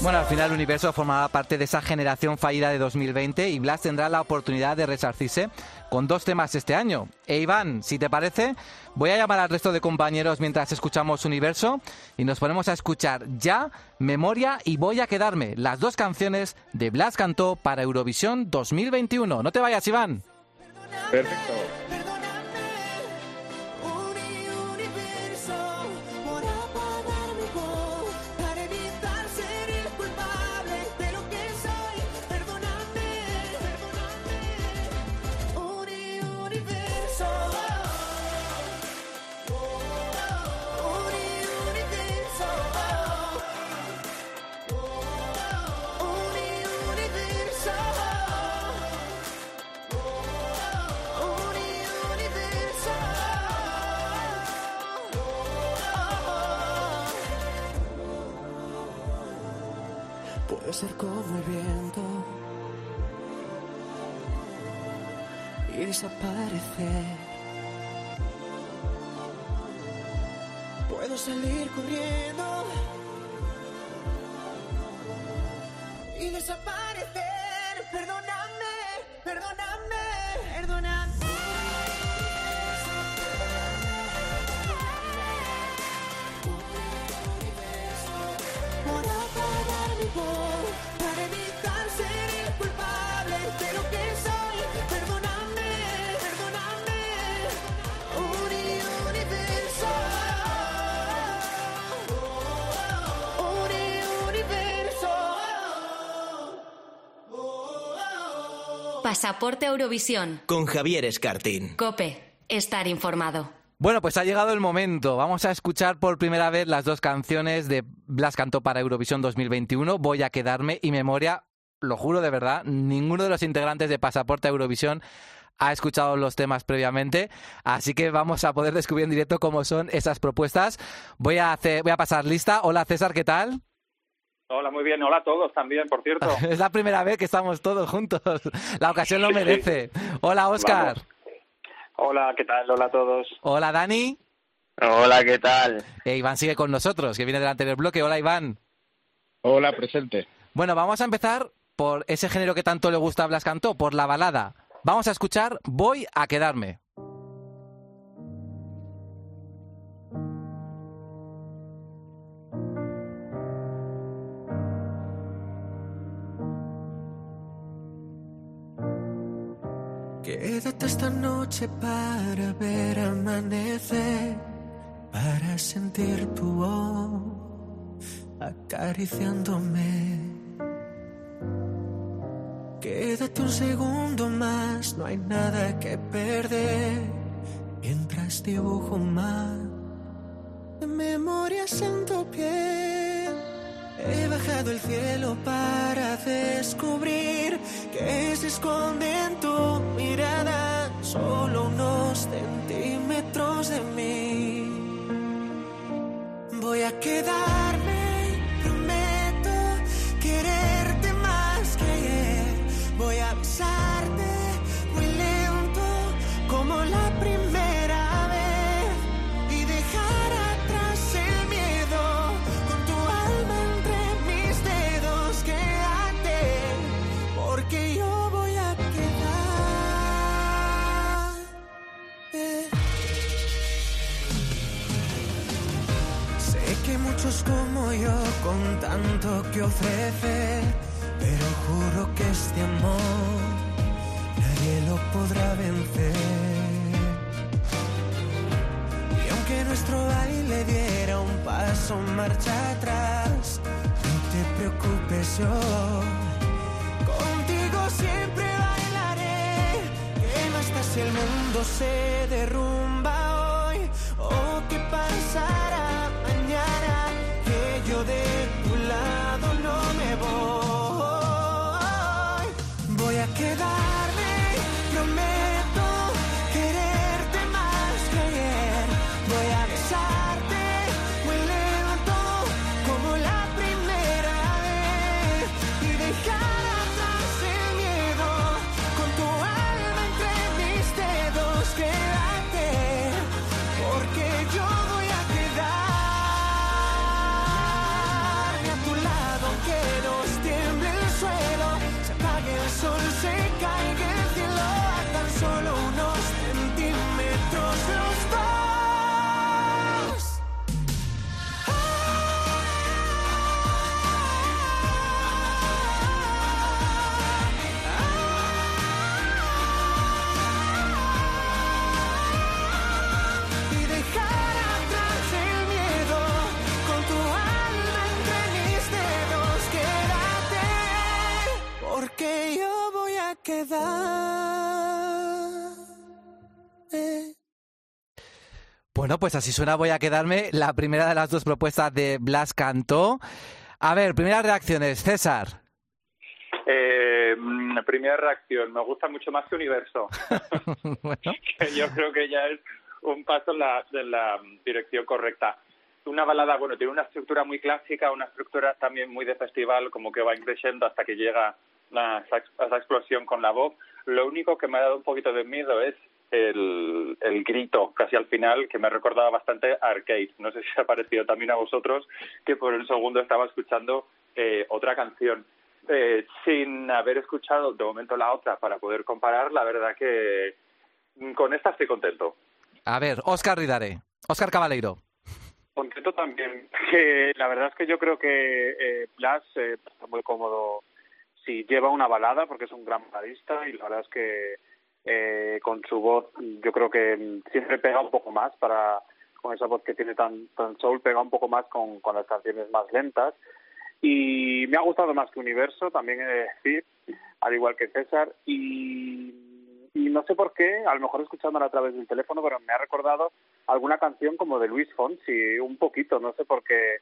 Bueno, al final universo formaba parte de esa generación fallida de 2020 y Blas tendrá la oportunidad de resarcirse con dos temas este año. E Iván, si te parece, voy a llamar al resto de compañeros mientras escuchamos Universo y nos ponemos a escuchar ya Memoria y Voy a quedarme, las dos canciones de Blas Cantó para Eurovisión 2021. No te vayas, Iván. Perfecto. Ser como el viento y desaparecer. Puedo salir corriendo y desaparecer. Perdóname, perdóname, perdóname. Pasaporte Eurovisión. Con Javier Escartín. Cope. Estar informado. Bueno, pues ha llegado el momento. Vamos a escuchar por primera vez las dos canciones de Blas Cantó para Eurovisión 2021, Voy a quedarme y Memoria. Lo juro de verdad, ninguno de los integrantes de Pasaporte Eurovisión ha escuchado los temas previamente, así que vamos a poder descubrir en directo cómo son esas propuestas. Voy a hacer, voy a pasar lista. Hola César, ¿qué tal? Hola, muy bien. Hola a todos también, por cierto. Es la primera vez que estamos todos juntos. La ocasión lo merece. Hola Oscar. Hola, ¿qué tal? Hola a todos. Hola Dani. Hola, ¿qué tal? E Iván sigue con nosotros, que viene del anterior bloque. Hola Iván. Hola, presente. Bueno, vamos a empezar por ese género que tanto le gusta a Blas Cantó, por la balada. Vamos a escuchar Voy a quedarme. Quédate esta noche para ver amanecer, para sentir tu voz acariciándome. Quédate un segundo más, no hay nada que perder. Mientras dibujo más de memorias en tu piel. He bajado el cielo para descubrir que se esconde en tu mirada solo unos centímetros de mí. Voy a quedarme, con tanto que ofrecer, pero juro que este amor nadie lo podrá vencer. Y aunque nuestro baile diera un paso marcha atrás, no te preocupes yo. Contigo siempre bailaré. ¿Qué más da si el mundo se derrumba hoy? ¿O qué pasará pues así suena, voy a quedarme. La primera de las dos propuestas de Blas Cantó. A ver, primeras reacciones. César. Eh, mm, primera reacción, me gusta mucho más que Universo. que yo creo que ya es un paso en la, en la dirección correcta. Una balada, bueno, tiene una estructura muy clásica, una estructura también muy de festival, como que va creciendo hasta que llega a esa explosión con la voz. Lo único que me ha dado un poquito de miedo es el, el grito casi al final, que me recordaba bastante a Arcade. No sé si ha parecido también a vosotros, que por un segundo estaba escuchando eh, otra canción. Eh, sin haber escuchado de momento la otra para poder comparar, la verdad que mm, con esta estoy contento. A ver, Óscar Ridare. Óscar Cabaleiro. Contento también. Que la verdad es que yo creo que eh, Blas eh, está muy cómodo si lleva una balada, porque es un gran baladista y la verdad es que eh, con su voz yo creo que mm, siempre pega un poco más para con esa voz que tiene tan tan soul pega un poco más con, con las canciones más lentas. Y me ha gustado más que Universo también he de decir al igual que César. Y y no sé por qué, a lo mejor escuchándola a través del teléfono, pero me ha recordado alguna canción como de Luis Fonsi, un poquito, no sé por qué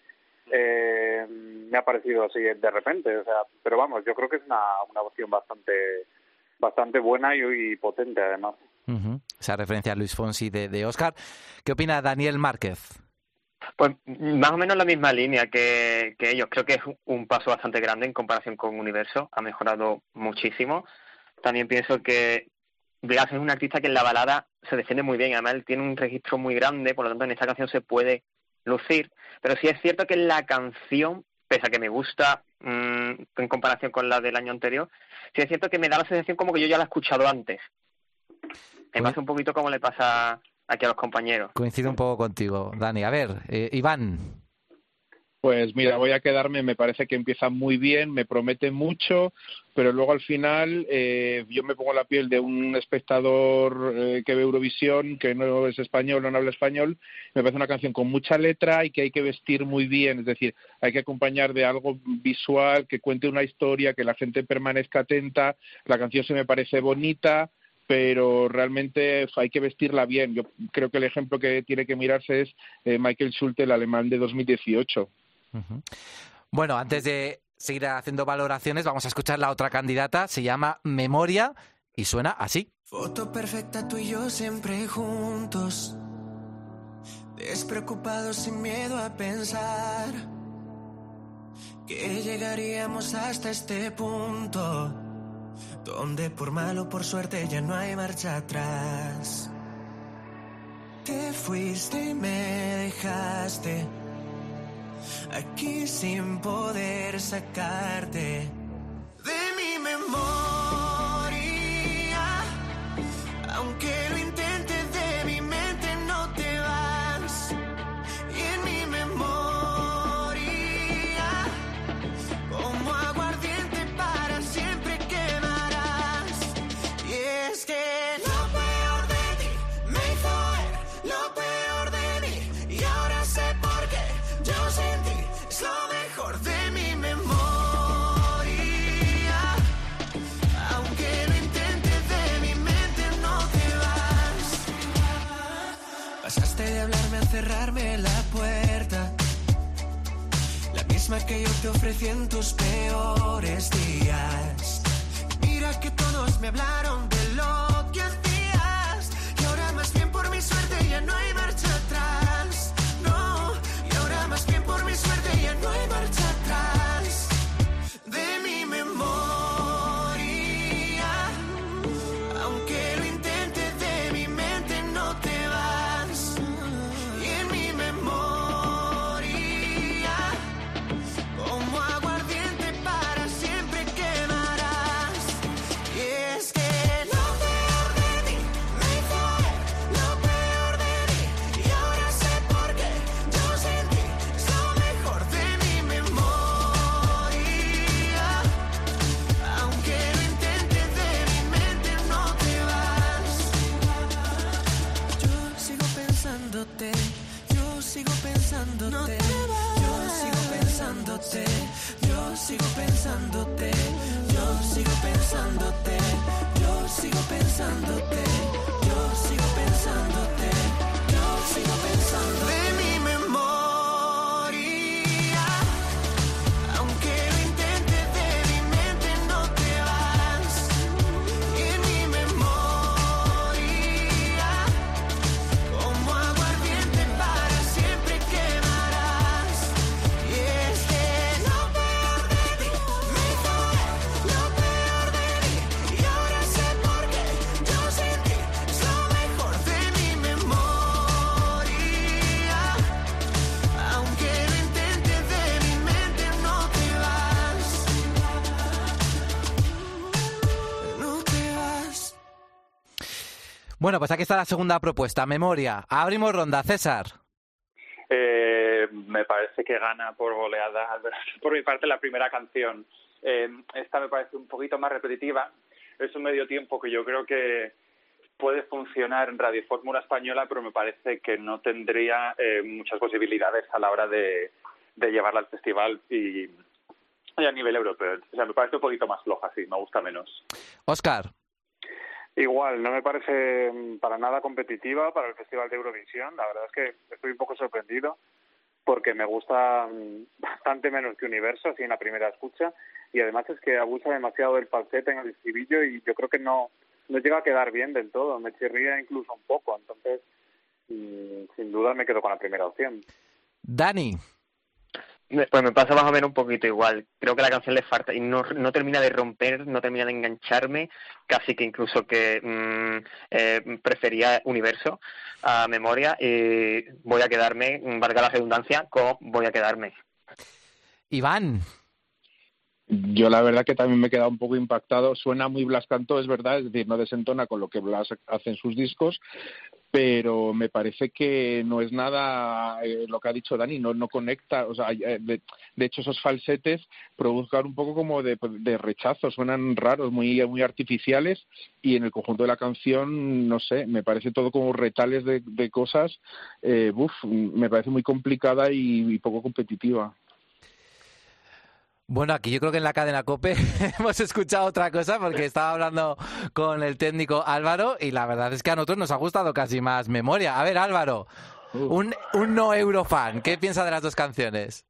eh, me ha parecido así de repente, o sea, pero vamos, yo creo que es una, una opción bastante bastante buena y, y potente además. Ujú. Esa referencia a Luis Fonsi de, de Óscar. ¿Qué opina Daniel Márquez? Pues más o menos la misma línea que, que ellos. Creo que es un paso bastante grande en comparación con Universo. Ha mejorado muchísimo. También pienso que Blas es un artista que en la balada se defiende muy bien. Además, él tiene un registro muy grande, por lo tanto, en esta canción se puede lucir. Pero sí es cierto que la canción, pese a que me gusta mm, en comparación con la del año anterior, sí es cierto que me da la sensación como que yo ya la he escuchado antes. Me pasa un poquito como le pasa aquí a los compañeros. Coincido un poco contigo, Dani. A ver, eh, Iván. Pues mira, voy a quedarme, me parece que empieza muy bien, me promete mucho, pero luego al final eh, yo me pongo la piel de un espectador eh, que ve Eurovisión, que no es español, no habla español, me parece una canción con mucha letra y que hay que vestir muy bien, es decir, hay que acompañar de algo visual, que cuente una historia, que la gente permanezca atenta, la canción se me parece bonita, pero realmente hay que vestirla bien. Yo creo que el ejemplo que tiene que mirarse es eh, Michael Schulte, el alemán de 2018. Bueno, antes de seguir haciendo valoraciones, vamos a escuchar la otra candidata. Se llama Memoria y suena así. Foto perfecta tú y yo siempre juntos. Despreocupados sin miedo a pensar que llegaríamos hasta este punto. Donde por malo por suerte ya no hay marcha atrás. Te fuiste y me dejaste aquí sin poder sacarte de mi memoria. Misma que yo te ofrecí en tus peores días. Mira que todos me hablaron de lo que hacías. Y ahora más bien por mi suerte ya no hay marcha pues aquí está la segunda propuesta, Memoria. Abrimos ronda, César. Eh, me parece que gana por goleada, por mi parte, la primera canción. Eh, esta me parece un poquito más repetitiva. Es un medio tiempo que yo creo que puede funcionar en Radio Fórmula Española, pero me parece que no tendría eh, muchas posibilidades a la hora de, de llevarla al festival y, y a nivel europeo. O sea, me parece un poquito más floja, sí, me gusta menos. Oscar. Igual, no me parece mm, para nada competitiva para el Festival de Eurovisión. La verdad es que estoy un poco sorprendido porque me gusta mm, bastante menos que Universo, así en la primera escucha. Y además es que abusa demasiado del falsete en el estribillo y yo creo que no, no llega a quedar bien del todo. Me chirría incluso un poco. Entonces, mm, sin duda me quedo con la primera opción. Dani. Pues me pasa más o menos un poquito igual. Creo que la canción le falta y no, no termina de romper, no termina de engancharme, casi que incluso que mm, eh, prefería Universo a Memoria y voy a quedarme, valga la redundancia, con voy a quedarme. Iván. Yo la verdad que también me he quedado un poco impactado. Suena muy Blas Cantó, es verdad, es decir, no desentona con lo que Blas hace en sus discos, pero me parece que no es nada eh, lo que ha dicho Dani, no, no conecta, o sea, eh, de, de hecho esos falsetes provocan un poco como de, de, rechazo, suenan raros, muy, muy artificiales y en el conjunto de la canción, no sé, me parece todo como retales de, de cosas, eh, uf, me parece muy complicada y poco competitiva. Bueno, aquí yo creo que en la cadena COPE hemos escuchado otra cosa porque estaba hablando con el técnico Álvaro y la verdad es que a nosotros nos ha gustado casi más memoria. A ver, Álvaro, un, un no eurofan, ¿qué piensa de las dos canciones?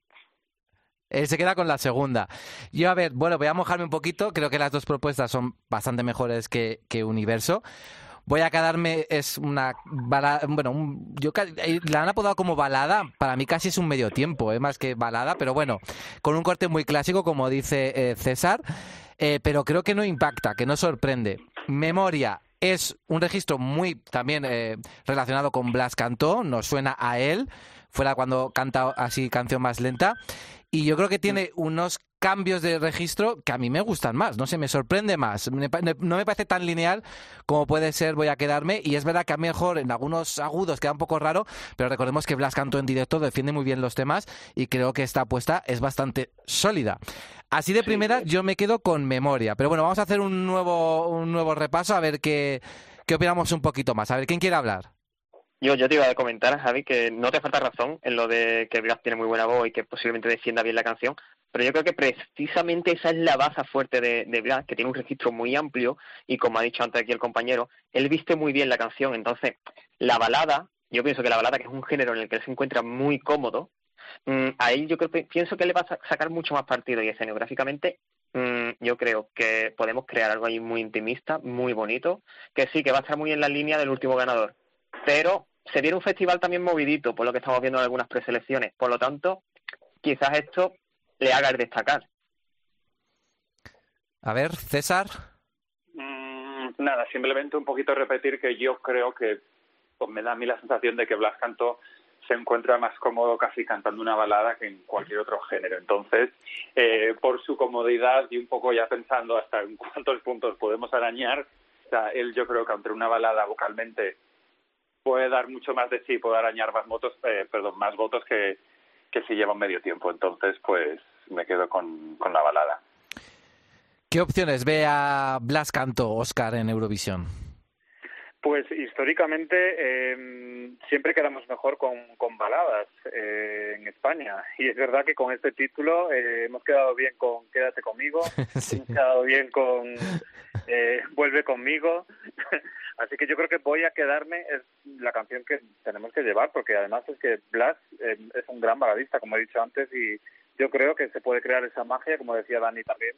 Él se queda con la segunda. Yo, a ver, bueno, voy a mojarme un poquito. Creo que las dos propuestas son bastante mejores que, que Universo voy a quedarme es una balada, bueno, un, yo la han apodado como balada, para mí casi es un medio tiempo, es más que balada, pero bueno, con un corte muy clásico como dice eh, César, eh, pero creo que no impacta, que no sorprende. Memoria es un registro muy también eh, relacionado con Blas Cantó, nos suena a él, fuera cuando canta así canción más lenta. Y yo creo que tiene unos cambios de registro que a mí me gustan más, no sé, me sorprende más. no me parece tan lineal como puede ser Voy a quedarme. Y es verdad que a mí mejor en algunos agudos queda un poco raro, pero recordemos que Blas cantó en directo, defiende muy bien los temas y creo que esta apuesta es bastante sólida. Así de primera yo me quedo con memoria. Pero bueno, vamos a hacer un nuevo, un nuevo repaso a ver qué, qué opinamos un poquito más. A ver, ¿quién quiere hablar? Yo, yo te iba a comentar, Javi, que no te falta razón en lo de que Blas tiene muy buena voz y que posiblemente defienda bien la canción, pero yo creo que precisamente esa es la base fuerte de, de que tiene un registro muy amplio y como ha dicho antes aquí el compañero, él viste muy bien la canción, entonces la balada, yo pienso que la balada, que es un género en el que él se encuentra muy cómodo, mmm, a él yo creo, pienso que le va a sacar mucho más partido y escenográficamente mmm, yo creo que podemos crear algo ahí muy intimista, muy bonito, que sí, que va a estar muy en la línea del último ganador, pero se viene un festival también movidito, por lo que estamos viendo en algunas preselecciones. Por lo tanto, quizás esto le haga el destacar. A ver, César. Mm, nada, simplemente un poquito repetir que yo creo que pues, me da a mí la sensación de que Blas Canto se encuentra más cómodo casi cantando una balada que en cualquier otro género. Entonces, eh, por su comodidad y un poco ya pensando hasta en cuántos puntos podemos arañar, o sea, él yo creo que entre una balada vocalmente puede dar mucho más de sí, puede arañar más votos, eh, perdón, más votos que, que si lleva medio tiempo. Entonces, pues me quedo con, con la balada. ¿Qué opciones ve a Blas Canto, Oscar, en Eurovisión? Pues históricamente eh, siempre quedamos mejor con, con baladas eh, en España y es verdad que con este título eh, hemos quedado bien con Quédate conmigo, sí. hemos quedado bien con eh, Vuelve conmigo, así que yo creo que voy a quedarme es la canción que tenemos que llevar porque además es que Blas eh, es un gran baladista como he dicho antes y yo creo que se puede crear esa magia como decía Dani también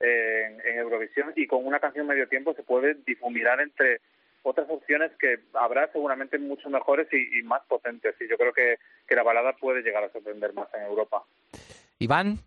en, en Eurovisión y con una canción medio tiempo se puede difuminar entre otras opciones que habrá seguramente mucho mejores y, y más potentes. Y yo creo que, que, la balada puede llegar a sorprender más en Europa. Iván.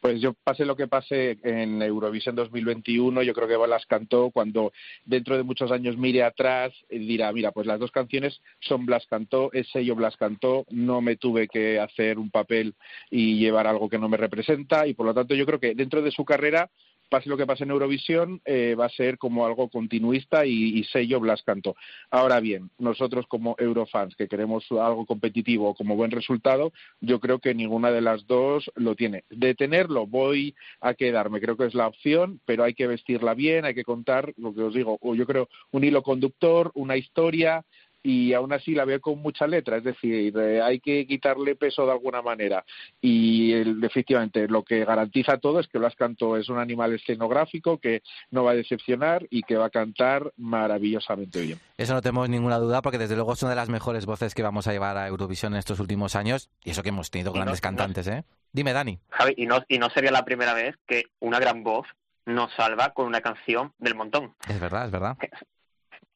Pues yo pase lo que pase en Eurovisión 2021, yo creo que Balas cantó cuando dentro de muchos años mire atrás y dirá, mira, pues las dos canciones son Blas cantó, es sello Blas cantó, no me tuve que hacer un papel y llevar algo que no me representa y por lo tanto yo creo que dentro de su carrera pase lo que pase en Eurovisión, eh, va a ser como algo continuista y, y, sello Blas Canto. Ahora bien, nosotros como Eurofans, que queremos algo competitivo como buen resultado, yo creo que ninguna de las dos lo tiene. De tenerlo, voy a quedarme, creo que es la opción, pero hay que vestirla bien, hay que contar, lo que os digo, yo creo, un hilo conductor, una historia, y aún así la veo con mucha letra, es decir, eh, hay que quitarle peso de alguna manera. Y el, efectivamente, lo que garantiza todo es que Blas Canto es un animal escenográfico que no va a decepcionar y que va a cantar maravillosamente bien. Eso no tenemos ninguna duda, porque desde luego es una de las mejores voces que vamos a llevar a Eurovisión en estos últimos años, y eso que hemos tenido grandes no, cantantes, ¿eh? Dime, Dani. Javi, y no, y no sería la primera vez que una gran voz nos salva con una canción del montón. Es verdad, es verdad.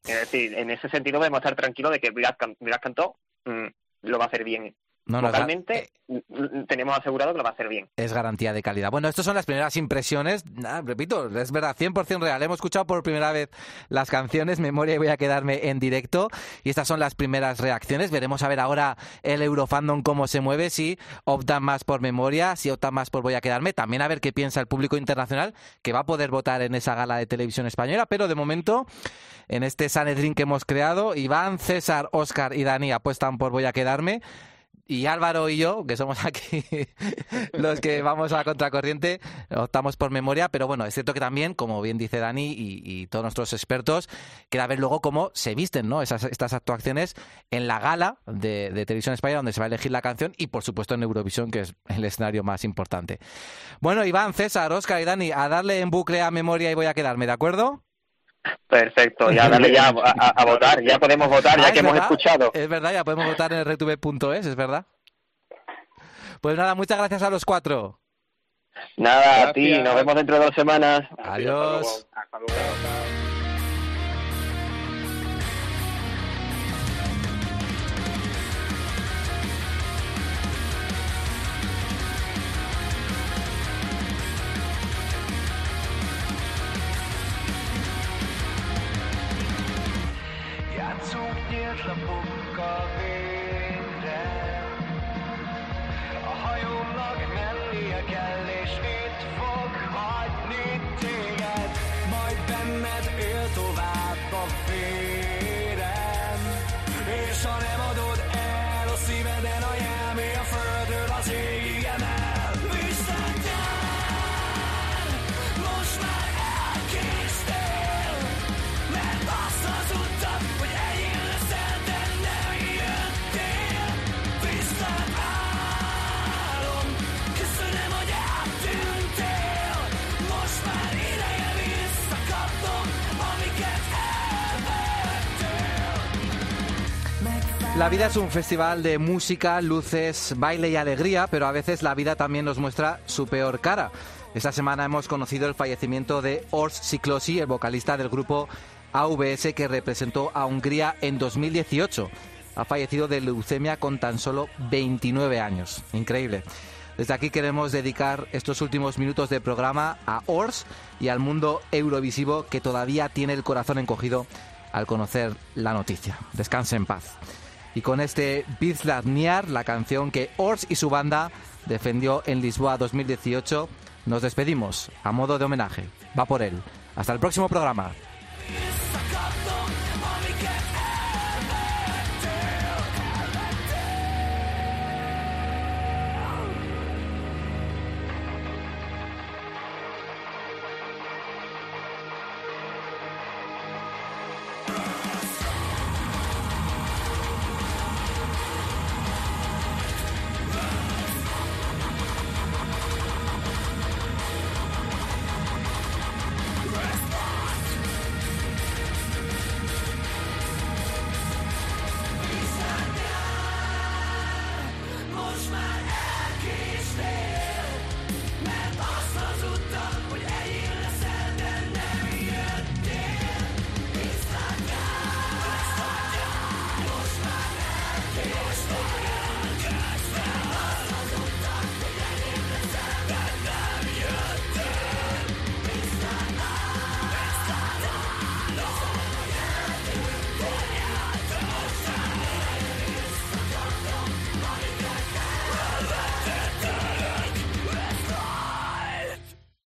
Es decir, en ese sentido podemos estar tranquilos de que Blas Cantó mmm, lo va a hacer bien No, no, Vocalmente eh, mm, tenemos asegurado que lo va a hacer bien. Es garantía de calidad. Bueno, estas son las primeras impresiones. Ah, repito, es verdad, 100% real. Hemos escuchado por primera vez las canciones, memoria y voy a quedarme en directo. Y estas son las primeras reacciones. Veremos a ver ahora el Eurofandom cómo se mueve, si optan más por memoria, si optan más por voy a quedarme. También a ver qué piensa el público internacional, que va a poder votar en esa gala de televisión española. Pero de momento, en este Sanedrín que hemos creado, Iván, César, Óscar y Dani apuestan por voy a quedarme y Álvaro y yo, que somos aquí los que vamos a la contracorriente, optamos por memoria, pero bueno, es cierto que también, como bien dice Dani y, todos nuestros expertos, queda ver luego cómo se visten ¿no? Esas, estas actuaciones en la gala de, de, Televisión Española, donde se va a elegir la canción, y por supuesto en Eurovisión, que es el escenario más importante. Bueno, Iván, César, Oscar y Dani, a darle en bucle a memoria y voy a quedarme, ¿de acuerdo? Perfecto, ya dale ya a, votar, ya podemos votar, ya ah, que hemos escuchado. Es verdad, ya podemos votar en retube.es, es verdad. Pues nada, muchas gracias a los cuatro. Nada, a ti, nos vemos dentro de dos semanas. Adiós. Nyílt végre A hajónak mennie kell La vida es un festival de música, luces, baile y alegría, pero a veces la vida también nos muestra su peor cara. Esta semana hemos conocido el fallecimiento de Ors Siklosi, el vocalista del grupo AVS que representó a Hungría en 2018. Ha fallecido de leucemia con tan solo 29 años. Increíble. Desde aquí queremos dedicar estos últimos minutos de programa a Ors y al mundo eurovisivo que todavía tiene el corazón encogido al conocer la noticia. Descanse en paz. Y con este Niar, la canción que Ors y su banda defendió en Lisboa 2018, nos despedimos a modo de homenaje. Va por él. Hasta el próximo programa.